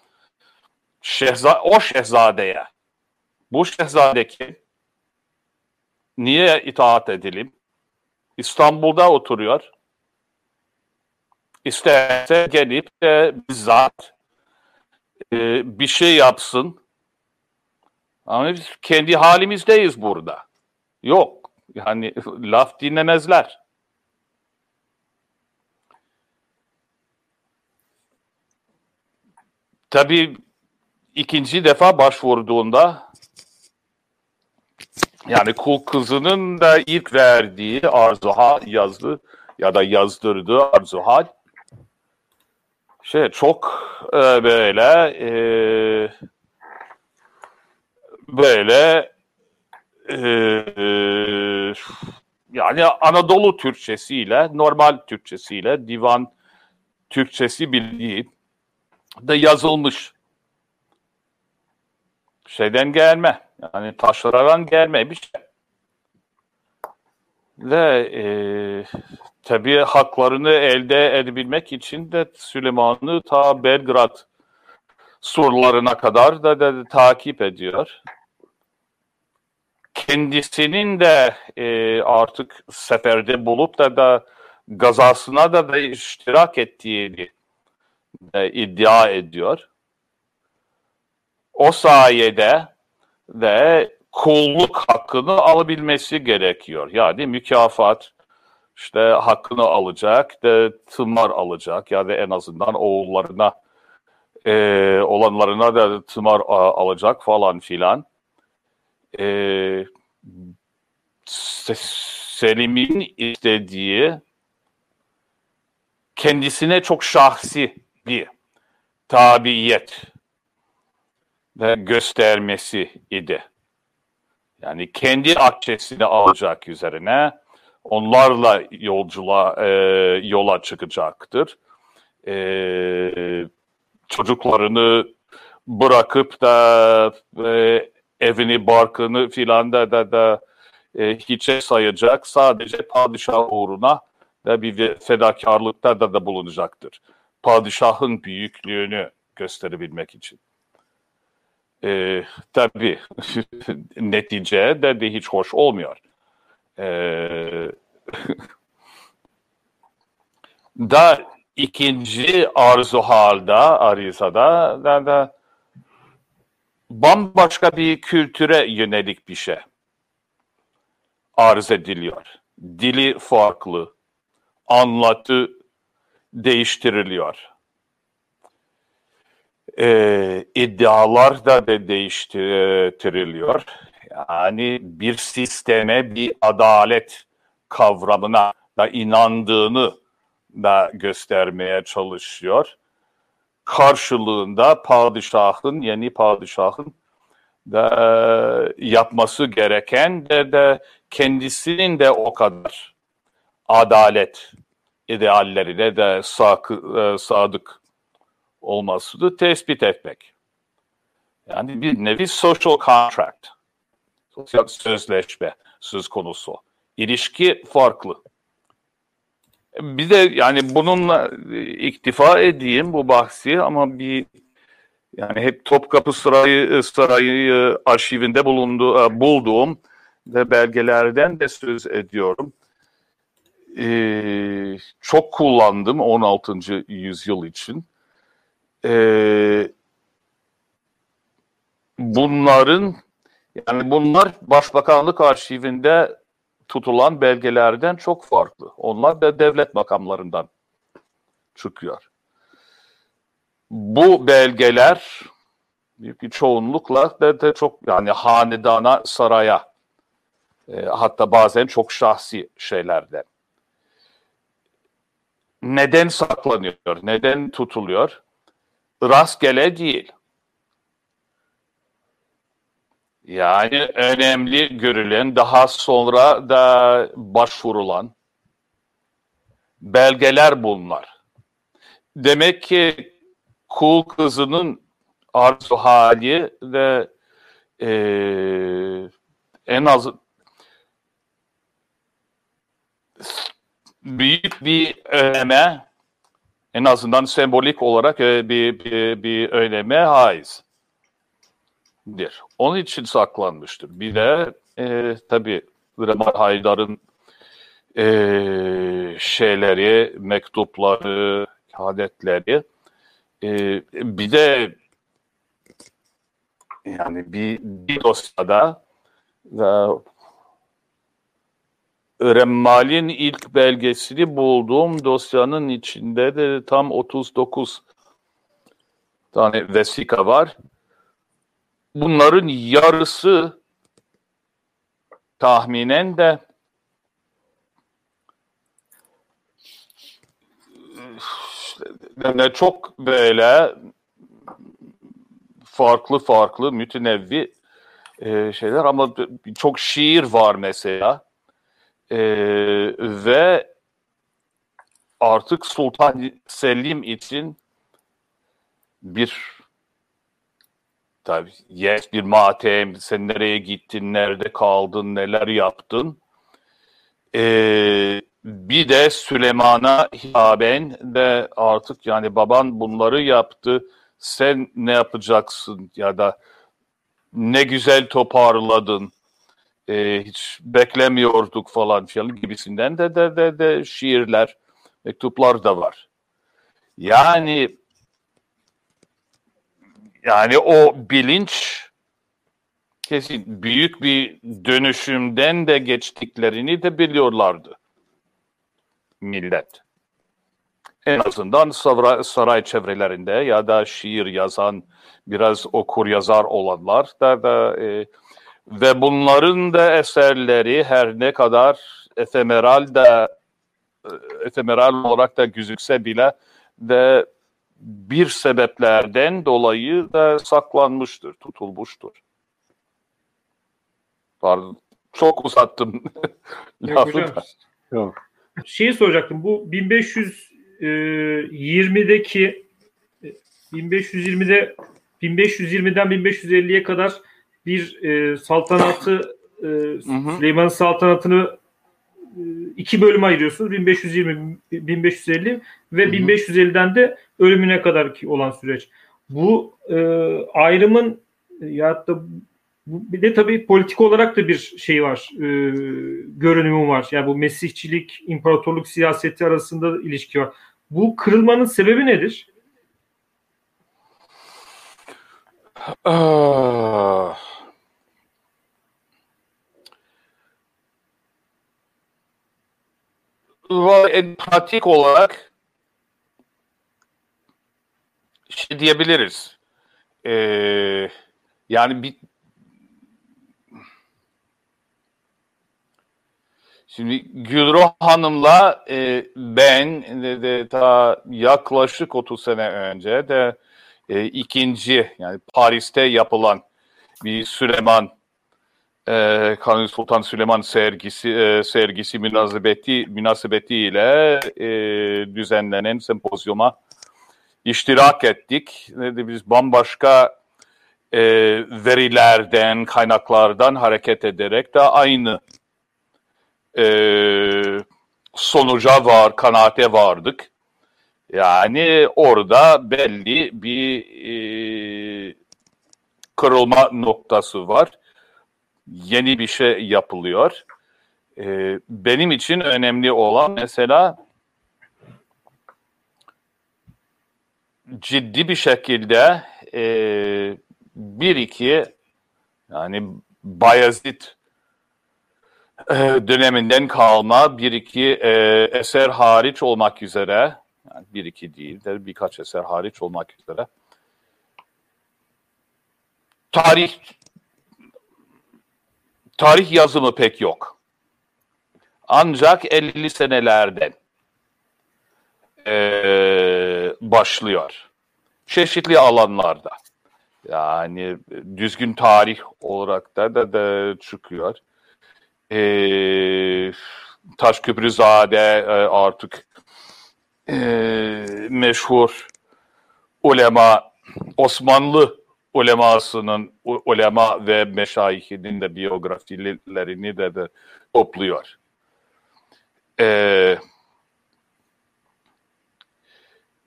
şehza o şehzadeye. Bu şehzade kim? Niye itaat edelim? İstanbul'da oturuyor. İsterse gelip de bizzat e, bir şey yapsın. Ama biz kendi halimizdeyiz burada. Yok. Yani laf dinlemezler. Tabii ikinci defa başvurduğunda yani kul kızının da ilk verdiği arzuha yazdı ya da yazdırdığı arzuhal şey çok e, böyle e, böyle e, yani Anadolu Türkçesiyle normal Türkçesiyle divan Türkçesi bildiği de yazılmış şeyden gelme yani taşradan gelme bir şey ve e, tabii haklarını elde edebilmek için de Süleyman'ı ta Belgrad surlarına kadar da, da, da takip ediyor. Kendisinin de e, artık seferde bulup da da gazasına da, da iştirak ettiğini e, iddia ediyor. O sayede de kulluk hakkını alabilmesi gerekiyor. Yani mükafat işte hakkını alacak, de tımar alacak ya da en azından oğullarına e, olanlarına da tımar alacak falan filan. E, Selim'in istediği kendisine çok şahsi bir tabiyet ve göstermesi idi. Yani kendi akçesini alacak üzerine onlarla yolculuğa e, yola çıkacaktır. E, çocuklarını bırakıp da e, evini, barkını filan da da, da e, hiçe sayacak. Sadece padişah uğruna da bir fedakarlıkta da da bulunacaktır. Padişahın büyüklüğünü gösterebilmek için. E, tabii netice de, de hiç hoş olmuyor. E, da ikinci arzu halde Ariza'da da, da bambaşka bir kültüre yönelik bir şey arz ediliyor. Dili farklı, anlatı değiştiriliyor e, iddialar da de değiştiriliyor. Yani bir sisteme, bir adalet kavramına da inandığını da göstermeye çalışıyor. Karşılığında padişahın, yeni padişahın da e, yapması gereken de de kendisinin de o kadar adalet ideallerine de sakı, e, sadık olmasını tespit etmek. Yani bir nevi social contract, sosyal sözleşme söz konusu. İlişki farklı. Bir de yani bununla iktifa edeyim bu bahsi ama bir yani hep Topkapı Sarayı, Sarayı arşivinde bulundu, e, bulduğum ve belgelerden de söz ediyorum. Ee, çok kullandım 16. yüzyıl için. Ee, bunların yani bunlar Başbakanlık arşivinde tutulan belgelerden çok farklı. Onlar da devlet makamlarından çıkıyor. Bu belgeler büyük bir çoğunlukla da, da çok yani hanedana, saraya e, hatta bazen çok şahsi şeylerden. Neden saklanıyor? Neden tutuluyor? Rastgele değil. Yani önemli görülen, daha sonra da başvurulan belgeler bunlar. Demek ki kul kızının arzu hali ve e, en az büyük bir öneme en azından sembolik olarak bir, bir, bir öneme haiz dir. Onun için saklanmıştır. Bir de e, tabii Remal Haydar'ın e, şeyleri, mektupları, adetleri e, bir de yani bir, bir dosyada ve Remmal'in ilk belgesini bulduğum dosyanın içinde de tam 39 tane vesika var. Bunların yarısı tahminen de yani çok böyle farklı farklı mütenevvi e, şeyler ama çok şiir var mesela e, ve artık Sultan Selim için bir Tabii yes bir matem, sen nereye gittin, nerede kaldın, neler yaptın. Ee, bir de Süleyman'a hitaben de artık yani baban bunları yaptı, sen ne yapacaksın ya da ne güzel toparladın, ee, hiç beklemiyorduk falan filan gibisinden de de de, de şiirler, mektuplar da var. Yani yani o bilinç kesin büyük bir dönüşümden de geçtiklerini de biliyorlardı millet. En azından saray, saray çevrelerinde ya da şiir yazan, biraz okur yazar olanlar da, da e, ve bunların da eserleri her ne kadar efemeral da e, efemeral olarak da gözükse bile de bir sebeplerden dolayı da saklanmıştır, tutulmuştur. Pardon, çok uzattım lafı Yok, da. Yok. Şeyi soracaktım, bu 1520'deki 1520'de 1520'den 1550'ye kadar bir e, saltanatı e, Süleyman saltanatını iki bölüme ayırıyorsunuz. 1520, 1550 ve hı hı. 1550'den de ölümüne kadar ki olan süreç. Bu e, ayrımın ya da bir de tabii politik olarak da bir şey var, e, görünümü var. Yani bu Mesihçilik, imparatorluk siyaseti arasında ilişki var. Bu kırılmanın sebebi nedir? Ah. En pratik olarak şey diyebiliriz. Ee, yani bir Şimdi Gülro Hanım'la e, ben de, de ta yaklaşık 30 sene önce de e, ikinci yani Paris'te yapılan bir Süleyman e, Kanuni Sultan Süleyman sergisi e, sergisi münasebeti münasebetiyle e, düzenlenen sempozyuma iştirak ettik. Dedi biz bambaşka e, verilerden, kaynaklardan hareket ederek de aynı e, sonuca var, kanaate vardık. Yani orada belli bir e, kırılma noktası var. Yeni bir şey yapılıyor. E, benim için önemli olan mesela ciddi bir şekilde e, bir iki yani Bayezid e, döneminden kalma bir iki e, eser hariç olmak üzere yani bir iki değil de birkaç eser hariç olmak üzere tarih tarih yazımı pek yok. Ancak 50 senelerden e, başlıyor. Çeşitli alanlarda. Yani düzgün tarih olarak da da, da çıkıyor. E, Taşköprüzade e, artık e, meşhur ulema Osmanlı ulemasının ulema ve meşayihinin de biyografilerini de, de topluyor. Ee,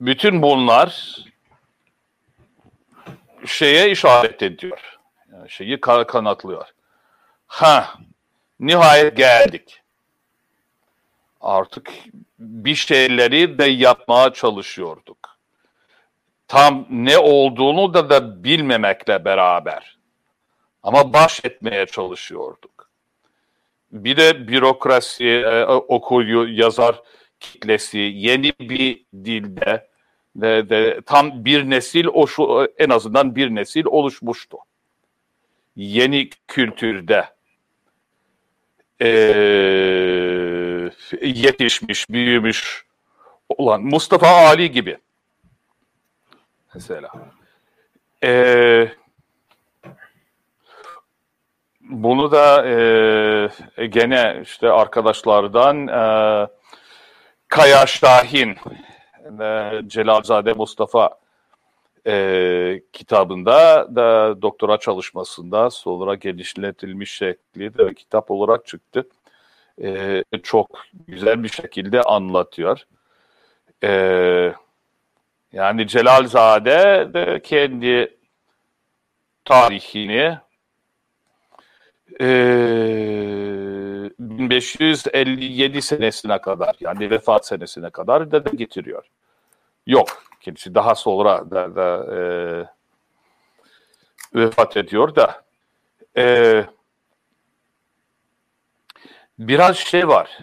bütün bunlar şeye işaret ediyor. Yani şeyi kanatlıyor. Ha, nihayet geldik. Artık bir şeyleri de yapmaya çalışıyorduk. Tam ne olduğunu da da bilmemekle beraber. Ama baş etmeye çalışıyorduk. Bir de bürokrasi, e, okul yazar kitlesi yeni bir dilde de, de tam bir nesil o şu en azından bir nesil oluşmuştu. Yeni kültürde e, yetişmiş, büyümüş olan Mustafa Ali gibi mesela. E, bunu da e, gene işte arkadaşlardan e, Kaya Şahin e, Celalzade Mustafa e, kitabında da doktora çalışmasında sonra genişletilmiş şekli de kitap olarak çıktı. E, çok güzel bir şekilde anlatıyor. E, yani Celalzade de kendi tarihini e, 1557 senesine kadar yani vefat senesine kadar da, da getiriyor. Yok. Kendisi daha sonra da, da e, vefat ediyor da e, biraz şey var.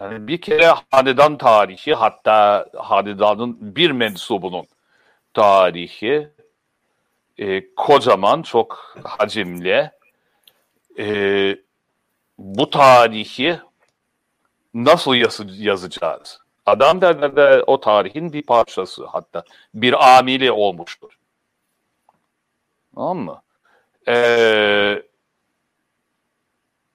Yani bir kere hanedan tarihi hatta hanedanın bir mensubunun tarihi e, kocaman, çok hacimli. E, bu tarihi nasıl yaz yazacağız? Adam da, da o tarihin bir parçası hatta bir amili olmuştur. Tamam mı? Ee,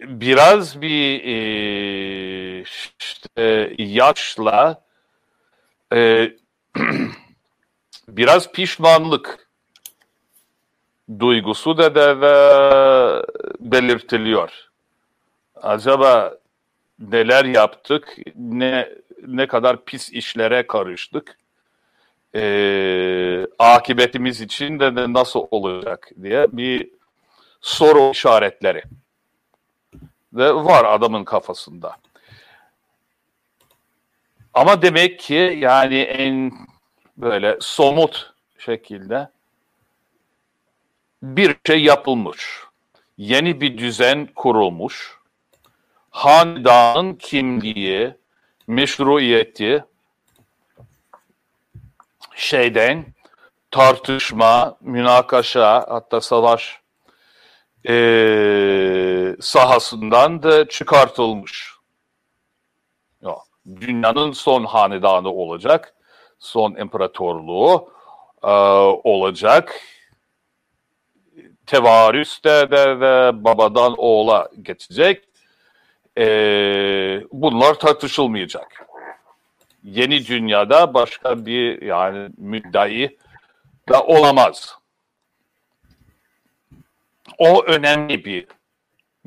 biraz bir e, işte, yaşla e, biraz pişmanlık duygusu da, da, da belirtiliyor. Acaba neler yaptık, ne ne kadar pis işlere karıştık, e, akıbetimiz için de, de nasıl olacak diye bir soru işaretleri de var adamın kafasında. Ama demek ki yani en böyle somut şekilde bir şey yapılmış. Yeni bir düzen kurulmuş. Hanedanın kimliği, meşruiyeti şeyden tartışma, münakaşa hatta savaş e, sahasından da çıkartılmış. Ya, dünyanın son hanedanı olacak, son imparatorluğu e, olacak. Tevarüs de, de, de babadan oğula geçecek. E, bunlar tartışılmayacak. Yeni dünyada başka bir yani müddai da olamaz. O önemli bir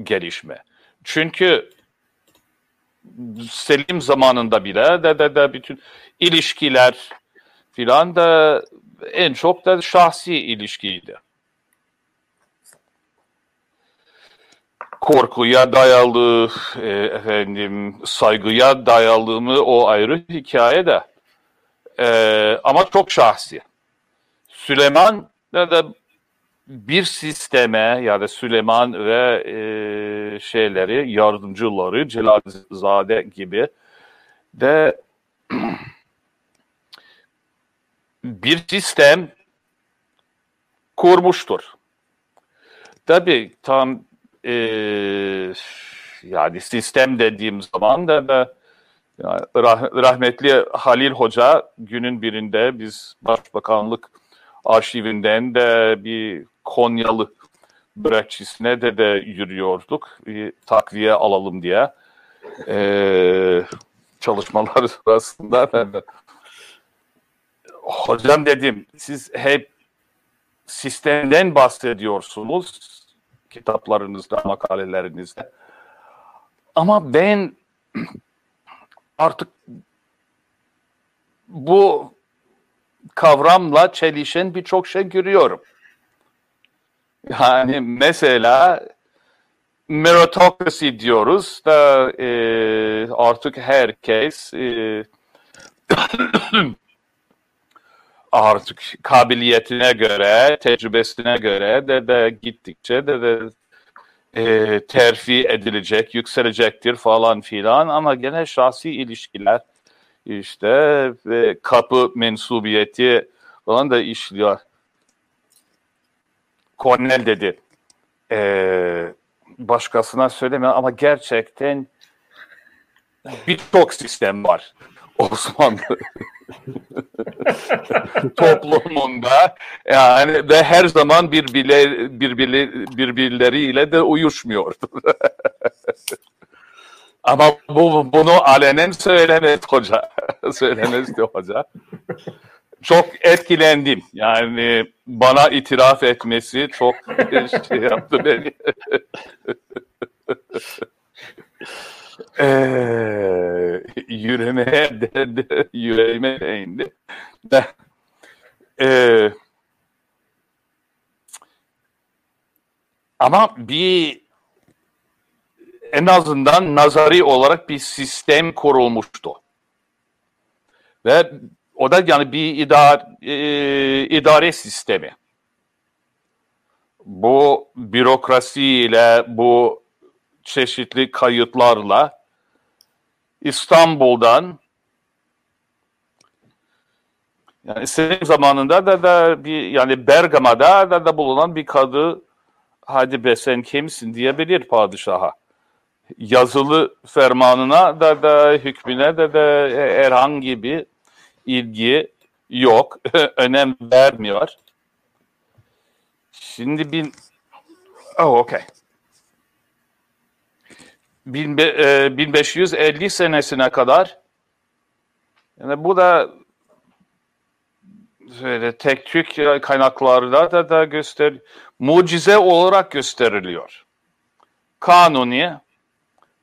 gelişme. Çünkü Selim zamanında bile de de de bütün ilişkiler filan da en çok da şahsi ilişkiydi. korkuya dayalı, e, efendim saygıya dayalı mı o ayrı hikaye de. E, ama çok şahsi. Süleyman da, da bir sisteme yani Süleyman ve e, şeyleri yardımcıları Celalzade gibi de bir sistem kurmuştur. Tabii tam e, yani sistem dediğim zaman da, da yani rahmetli Halil Hoca günün birinde biz başbakanlık arşivinden de bir Konyalı börekçisine de de yürüyorduk. Bir takviye alalım diye. Ee, çalışmalar sırasında ben hocam dedim siz hep sistemden bahsediyorsunuz kitaplarınızda, makalelerinizde. Ama ben artık bu kavramla çelişen birçok şey görüyorum. Yani mesela meritokrasi diyoruz da e, artık herkes e, artık kabiliyetine göre, tecrübesine göre de, de gittikçe de, de e, terfi edilecek, yükselecektir falan filan ama gene şahsi ilişkiler işte ve kapı mensubiyeti falan da işliyor. Cornell dedi. Ee, başkasına söyleme ama gerçekten birçok sistem var Osmanlı toplumunda yani ve her zaman birbirleri birbirleriyle de uyuşmuyordu. Ama bu, bunu alenen söylemez hoca. söylemez diyor hoca. Çok etkilendim. Yani bana itiraf etmesi çok şey yaptı beni. ee, yürümeye derdi, yüreğime değindi. ee, ama bir en azından nazari olarak bir sistem kurulmuştu. Ve o da yani bir idare, e, idare sistemi. Bu bürokrasiyle, bu çeşitli kayıtlarla İstanbul'dan yani senin zamanında da, da bir yani Bergama'da da, da bulunan bir kadı hadi be sen kimsin diyebilir padişaha yazılı fermanına da da hükmüne de de e, herhangi bir ilgi yok. Önem vermiyor. Şimdi bin Oh okay. 1550 e, senesine kadar yani bu da şöyle tek tük kaynaklarda da, da göster mucize olarak gösteriliyor. Kanuni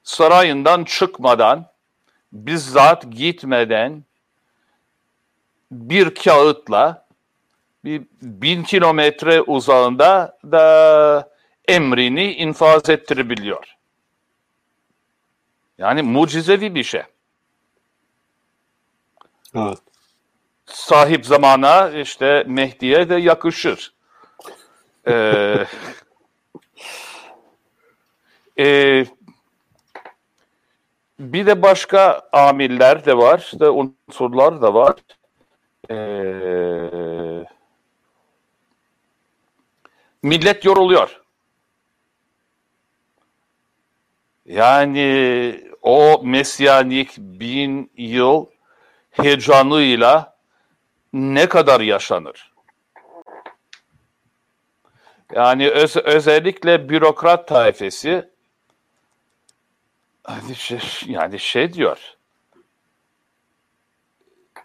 sarayından çıkmadan, bizzat gitmeden bir kağıtla bir bin kilometre uzağında da emrini infaz ettirebiliyor. Yani mucizevi bir şey. Evet. Sahip zamana işte Mehdi'ye de yakışır. Ee, e, bir de başka amiller de var, de unsurlar da var. Ee, millet yoruluyor. Yani o mesyanik bin yıl heyecanıyla ne kadar yaşanır? Yani öz, özellikle bürokrat tayfesi Hadi şey, yani şey diyor.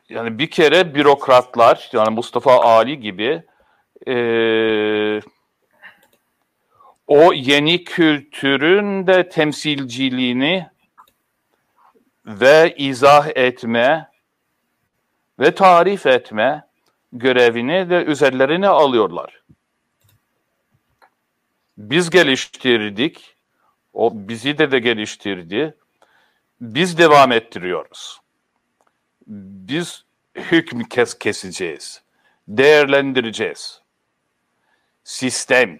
Yani bir kere bürokratlar yani Mustafa Ali gibi e, o yeni kültürün de temsilciliğini ve izah etme ve tarif etme görevini de üzerlerine alıyorlar. Biz geliştirdik o bizi de de geliştirdi. Biz devam ettiriyoruz. Biz hüküm kes keseceğiz, değerlendireceğiz. Sistem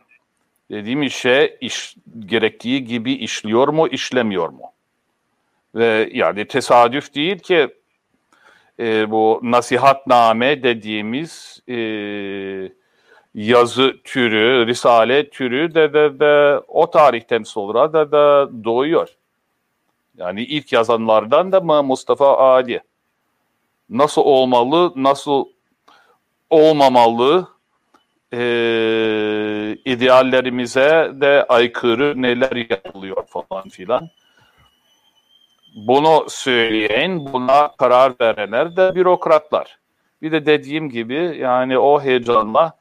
dediğim şey iş, gerektiği gibi işliyor mu, işlemiyor mu? Ve yani tesadüf değil ki e, bu nasihatname dediğimiz e, yazı türü, risale türü de, de, de o tarihten sonra da, da doğuyor. Yani ilk yazanlardan da Mustafa Ali? Nasıl olmalı, nasıl olmamalı, e, ideallerimize de aykırı neler yapılıyor falan filan. Bunu söyleyen, buna karar verenler de bürokratlar. Bir de dediğim gibi yani o heyecanla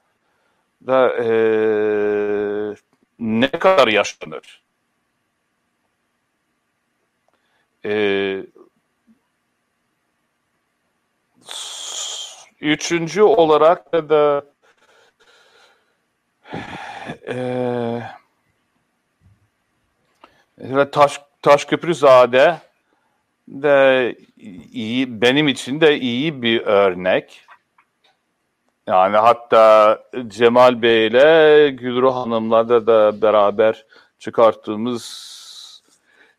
da e, ne kadar yaşanır? E, üçüncü olarak da, da e, Taş Taşköprüzade de iyi benim için de iyi bir örnek. Yani hatta Cemal Bey ile Gülru Hanım'la da, da beraber çıkarttığımız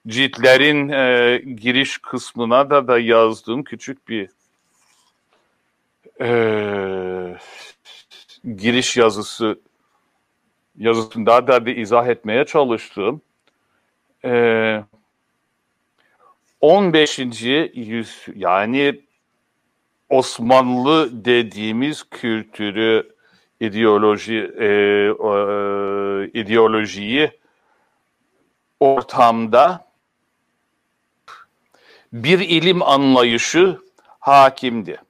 ciltlerin e, giriş kısmına da da yazdığım küçük bir e, giriş yazısı yazısında da bir izah etmeye çalıştım. E, 15. yüz yani Osmanlı dediğimiz kültürü, ideoloji, e, e, ideolojiyi ortamda bir ilim anlayışı hakimdi.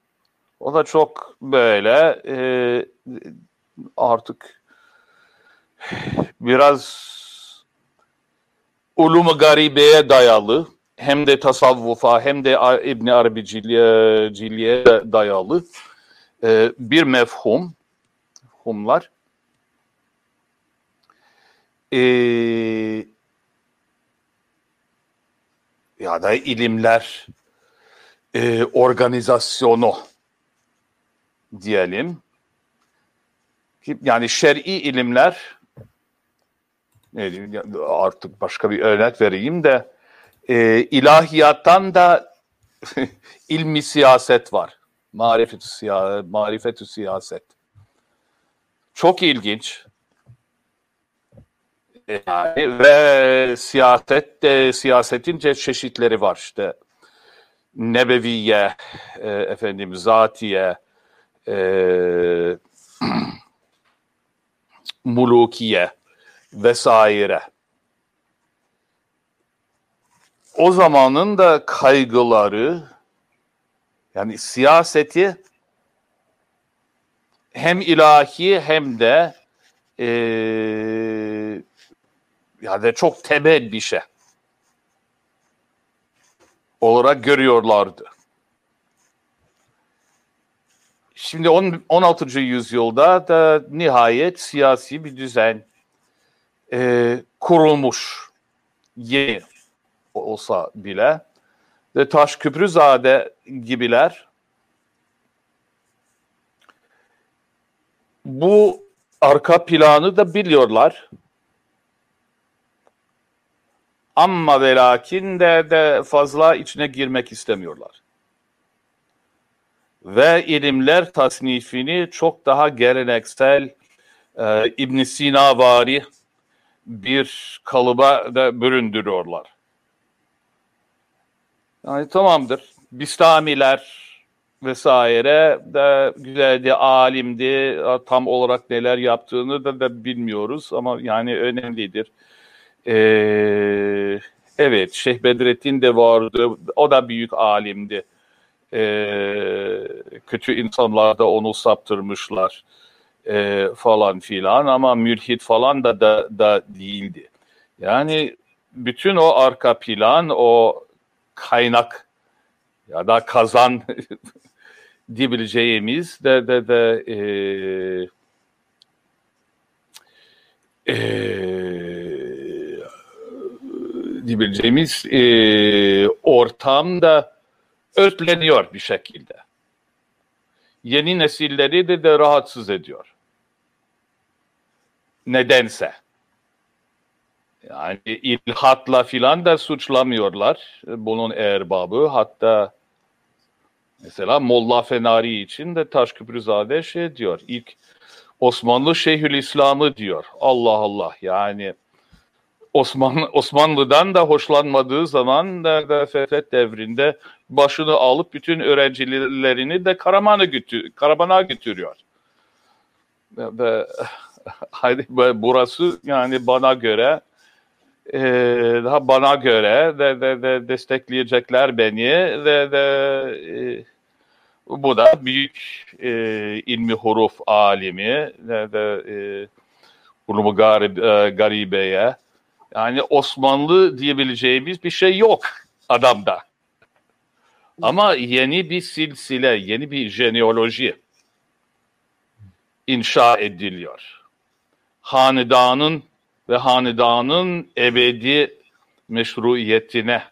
O da çok böyle e, artık biraz ulum garibeye dayalı hem de tasavvufa hem de İbn Arabiciliğe dayalı e, bir mefhum mefhumlar e, ya da ilimler e, organizasyonu diyelim. Yani şer'i ilimler ne diyeyim, artık başka bir örnek vereyim de e, ilahiyattan da ilmi siyaset var. Marifet siya marifetü siyaset. Çok ilginç. Yani ve siyaset de siyasetin çeşitleri var işte. Nebeviye, e, efendim zatiye, e, mulukiye vesaire o zamanın da kaygıları yani siyaseti hem ilahi hem de e, yani çok temel bir şey olarak görüyorlardı. Şimdi 16. yüzyılda da nihayet siyasi bir düzen e, kurulmuş yeni olsa bile ve Taş Küprüzade gibiler bu arka planı da biliyorlar. Ama ve lakin de, de fazla içine girmek istemiyorlar. Ve ilimler tasnifini çok daha geleneksel e, İbn Sina vari bir kalıba da büründürüyorlar. Yani tamamdır. Bistamiler vesaire de güzeldi, alimdi. Tam olarak neler yaptığını da, da bilmiyoruz ama yani önemlidir. Ee, evet, Şeyh Bedrettin de vardı. O da büyük alimdi. Ee, kötü insanlar da onu saptırmışlar e, falan filan ama mülhit falan da, da da değildi. Yani bütün o arka plan, o kaynak ya da kazan diyebileceğimiz de de de e, e, diyebileceğimiz e, ortamda ötleniyor bir şekilde. Yeni nesilleri de, de rahatsız ediyor. Nedense. Yani ilhatla filan da suçlamıyorlar bunun erbabı. Hatta mesela Molla Fenari için de Taşküprüzade şey diyor. İlk Osmanlı Şeyhülislam'ı diyor. Allah Allah yani Osmanlı Osmanlı'dan da hoşlanmadığı zaman da Fethet devrinde başını alıp bütün öğrencilerini de Karaman'a götür, Karaman'a götürüyor. Ve, ve burası yani bana göre e, daha bana göre de, de, de destekleyecekler beni de, de e, bu da büyük e, ilmi huruf alimi de, de e, Rumu Garib, e, Garibe'ye yani Osmanlı diyebileceğimiz bir şey yok adamda. Ama yeni bir silsile, yeni bir jeneoloji inşa ediliyor. Hanedanın ve hanedanın ebedi meşruiyetine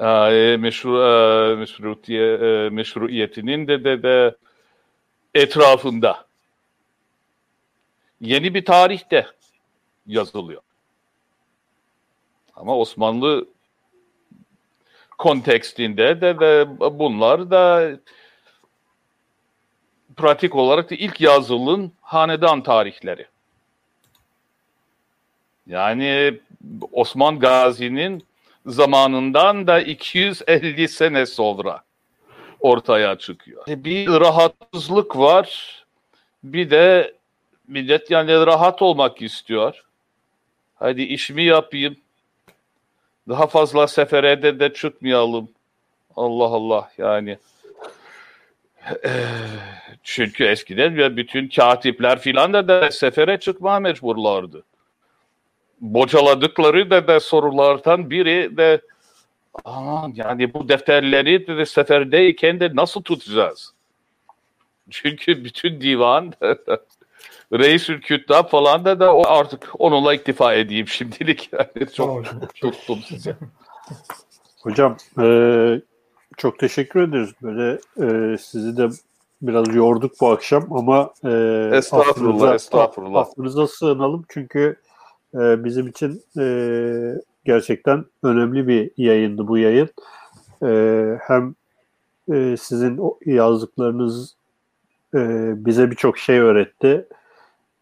e, meşru, e, meşrutiye, e, meşruiyetinin de, de de etrafında yeni bir tarihte yazılıyor. Ama Osmanlı kontekstinde de, de bunlar da pratik olarak da ilk yazılın hanedan tarihleri. Yani Osman Gazi'nin zamanından da 250 sene sonra ortaya çıkıyor. Bir rahatsızlık var. Bir de millet yani rahat olmak istiyor. Hadi işimi yapayım. Daha fazla sefere de, de çıkmayalım. Allah Allah yani. Çünkü eskiden bütün katipler filan da, da sefere çıkma mecburlardı bocaladıkları da, da sorulardan biri de aman yani bu defterleri de, de seferdeyken de nasıl tutacağız? Çünkü bütün divan Reisül Küttab falan da da artık onunla iktifa edeyim şimdilik. Yani çok tuttum size. Hocam e, çok teşekkür ederiz. Böyle e, sizi de biraz yorduk bu akşam ama e, estağfurullah, affınıza, estağfurullah. affınıza sığınalım çünkü e, bizim için e, gerçekten önemli bir yayındı bu yayın. E, hem e, sizin yazdıklarınız e, bize birçok şey öğretti.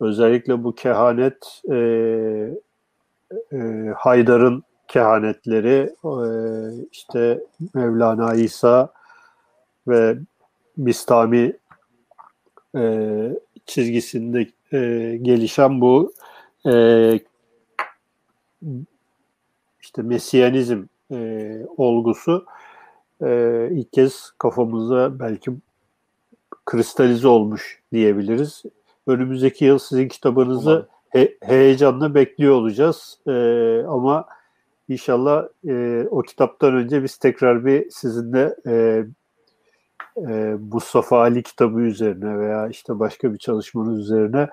Özellikle bu kehanet e, e, Haydar'ın kehanetleri e, işte Mevlana İsa ve Bistami e, çizgisinde e, gelişen bu e, işte Mesiyanizm e, olgusu e, ilk kez kafamızda belki kristalize olmuş diyebiliriz. Önümüzdeki yıl sizin kitabınızı he, heyecanla bekliyor olacağız. E, ama inşallah e, o kitaptan önce biz tekrar bir sizinle e, e, Mustafa Ali kitabı üzerine veya işte başka bir çalışmanız üzerine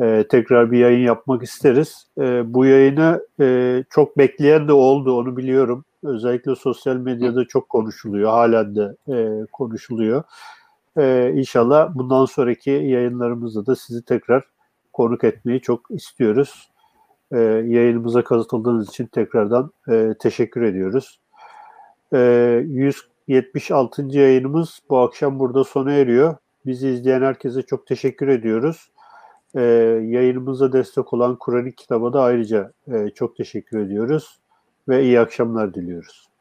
e, tekrar bir yayın yapmak isteriz. E, bu yayını e, çok bekleyen de oldu onu biliyorum. Özellikle sosyal medyada çok konuşuluyor. Halen de e, konuşuluyor. E, inşallah bundan sonraki yayınlarımızda da sizi tekrar konuk etmeyi çok istiyoruz. E, yayınımıza katıldığınız için tekrardan e, teşekkür ediyoruz. E, 176. yayınımız bu akşam burada sona eriyor. Bizi izleyen herkese çok teşekkür ediyoruz. E, yayınımıza destek olan Kur'an kitaba da ayrıca e, çok teşekkür ediyoruz ve iyi akşamlar diliyoruz.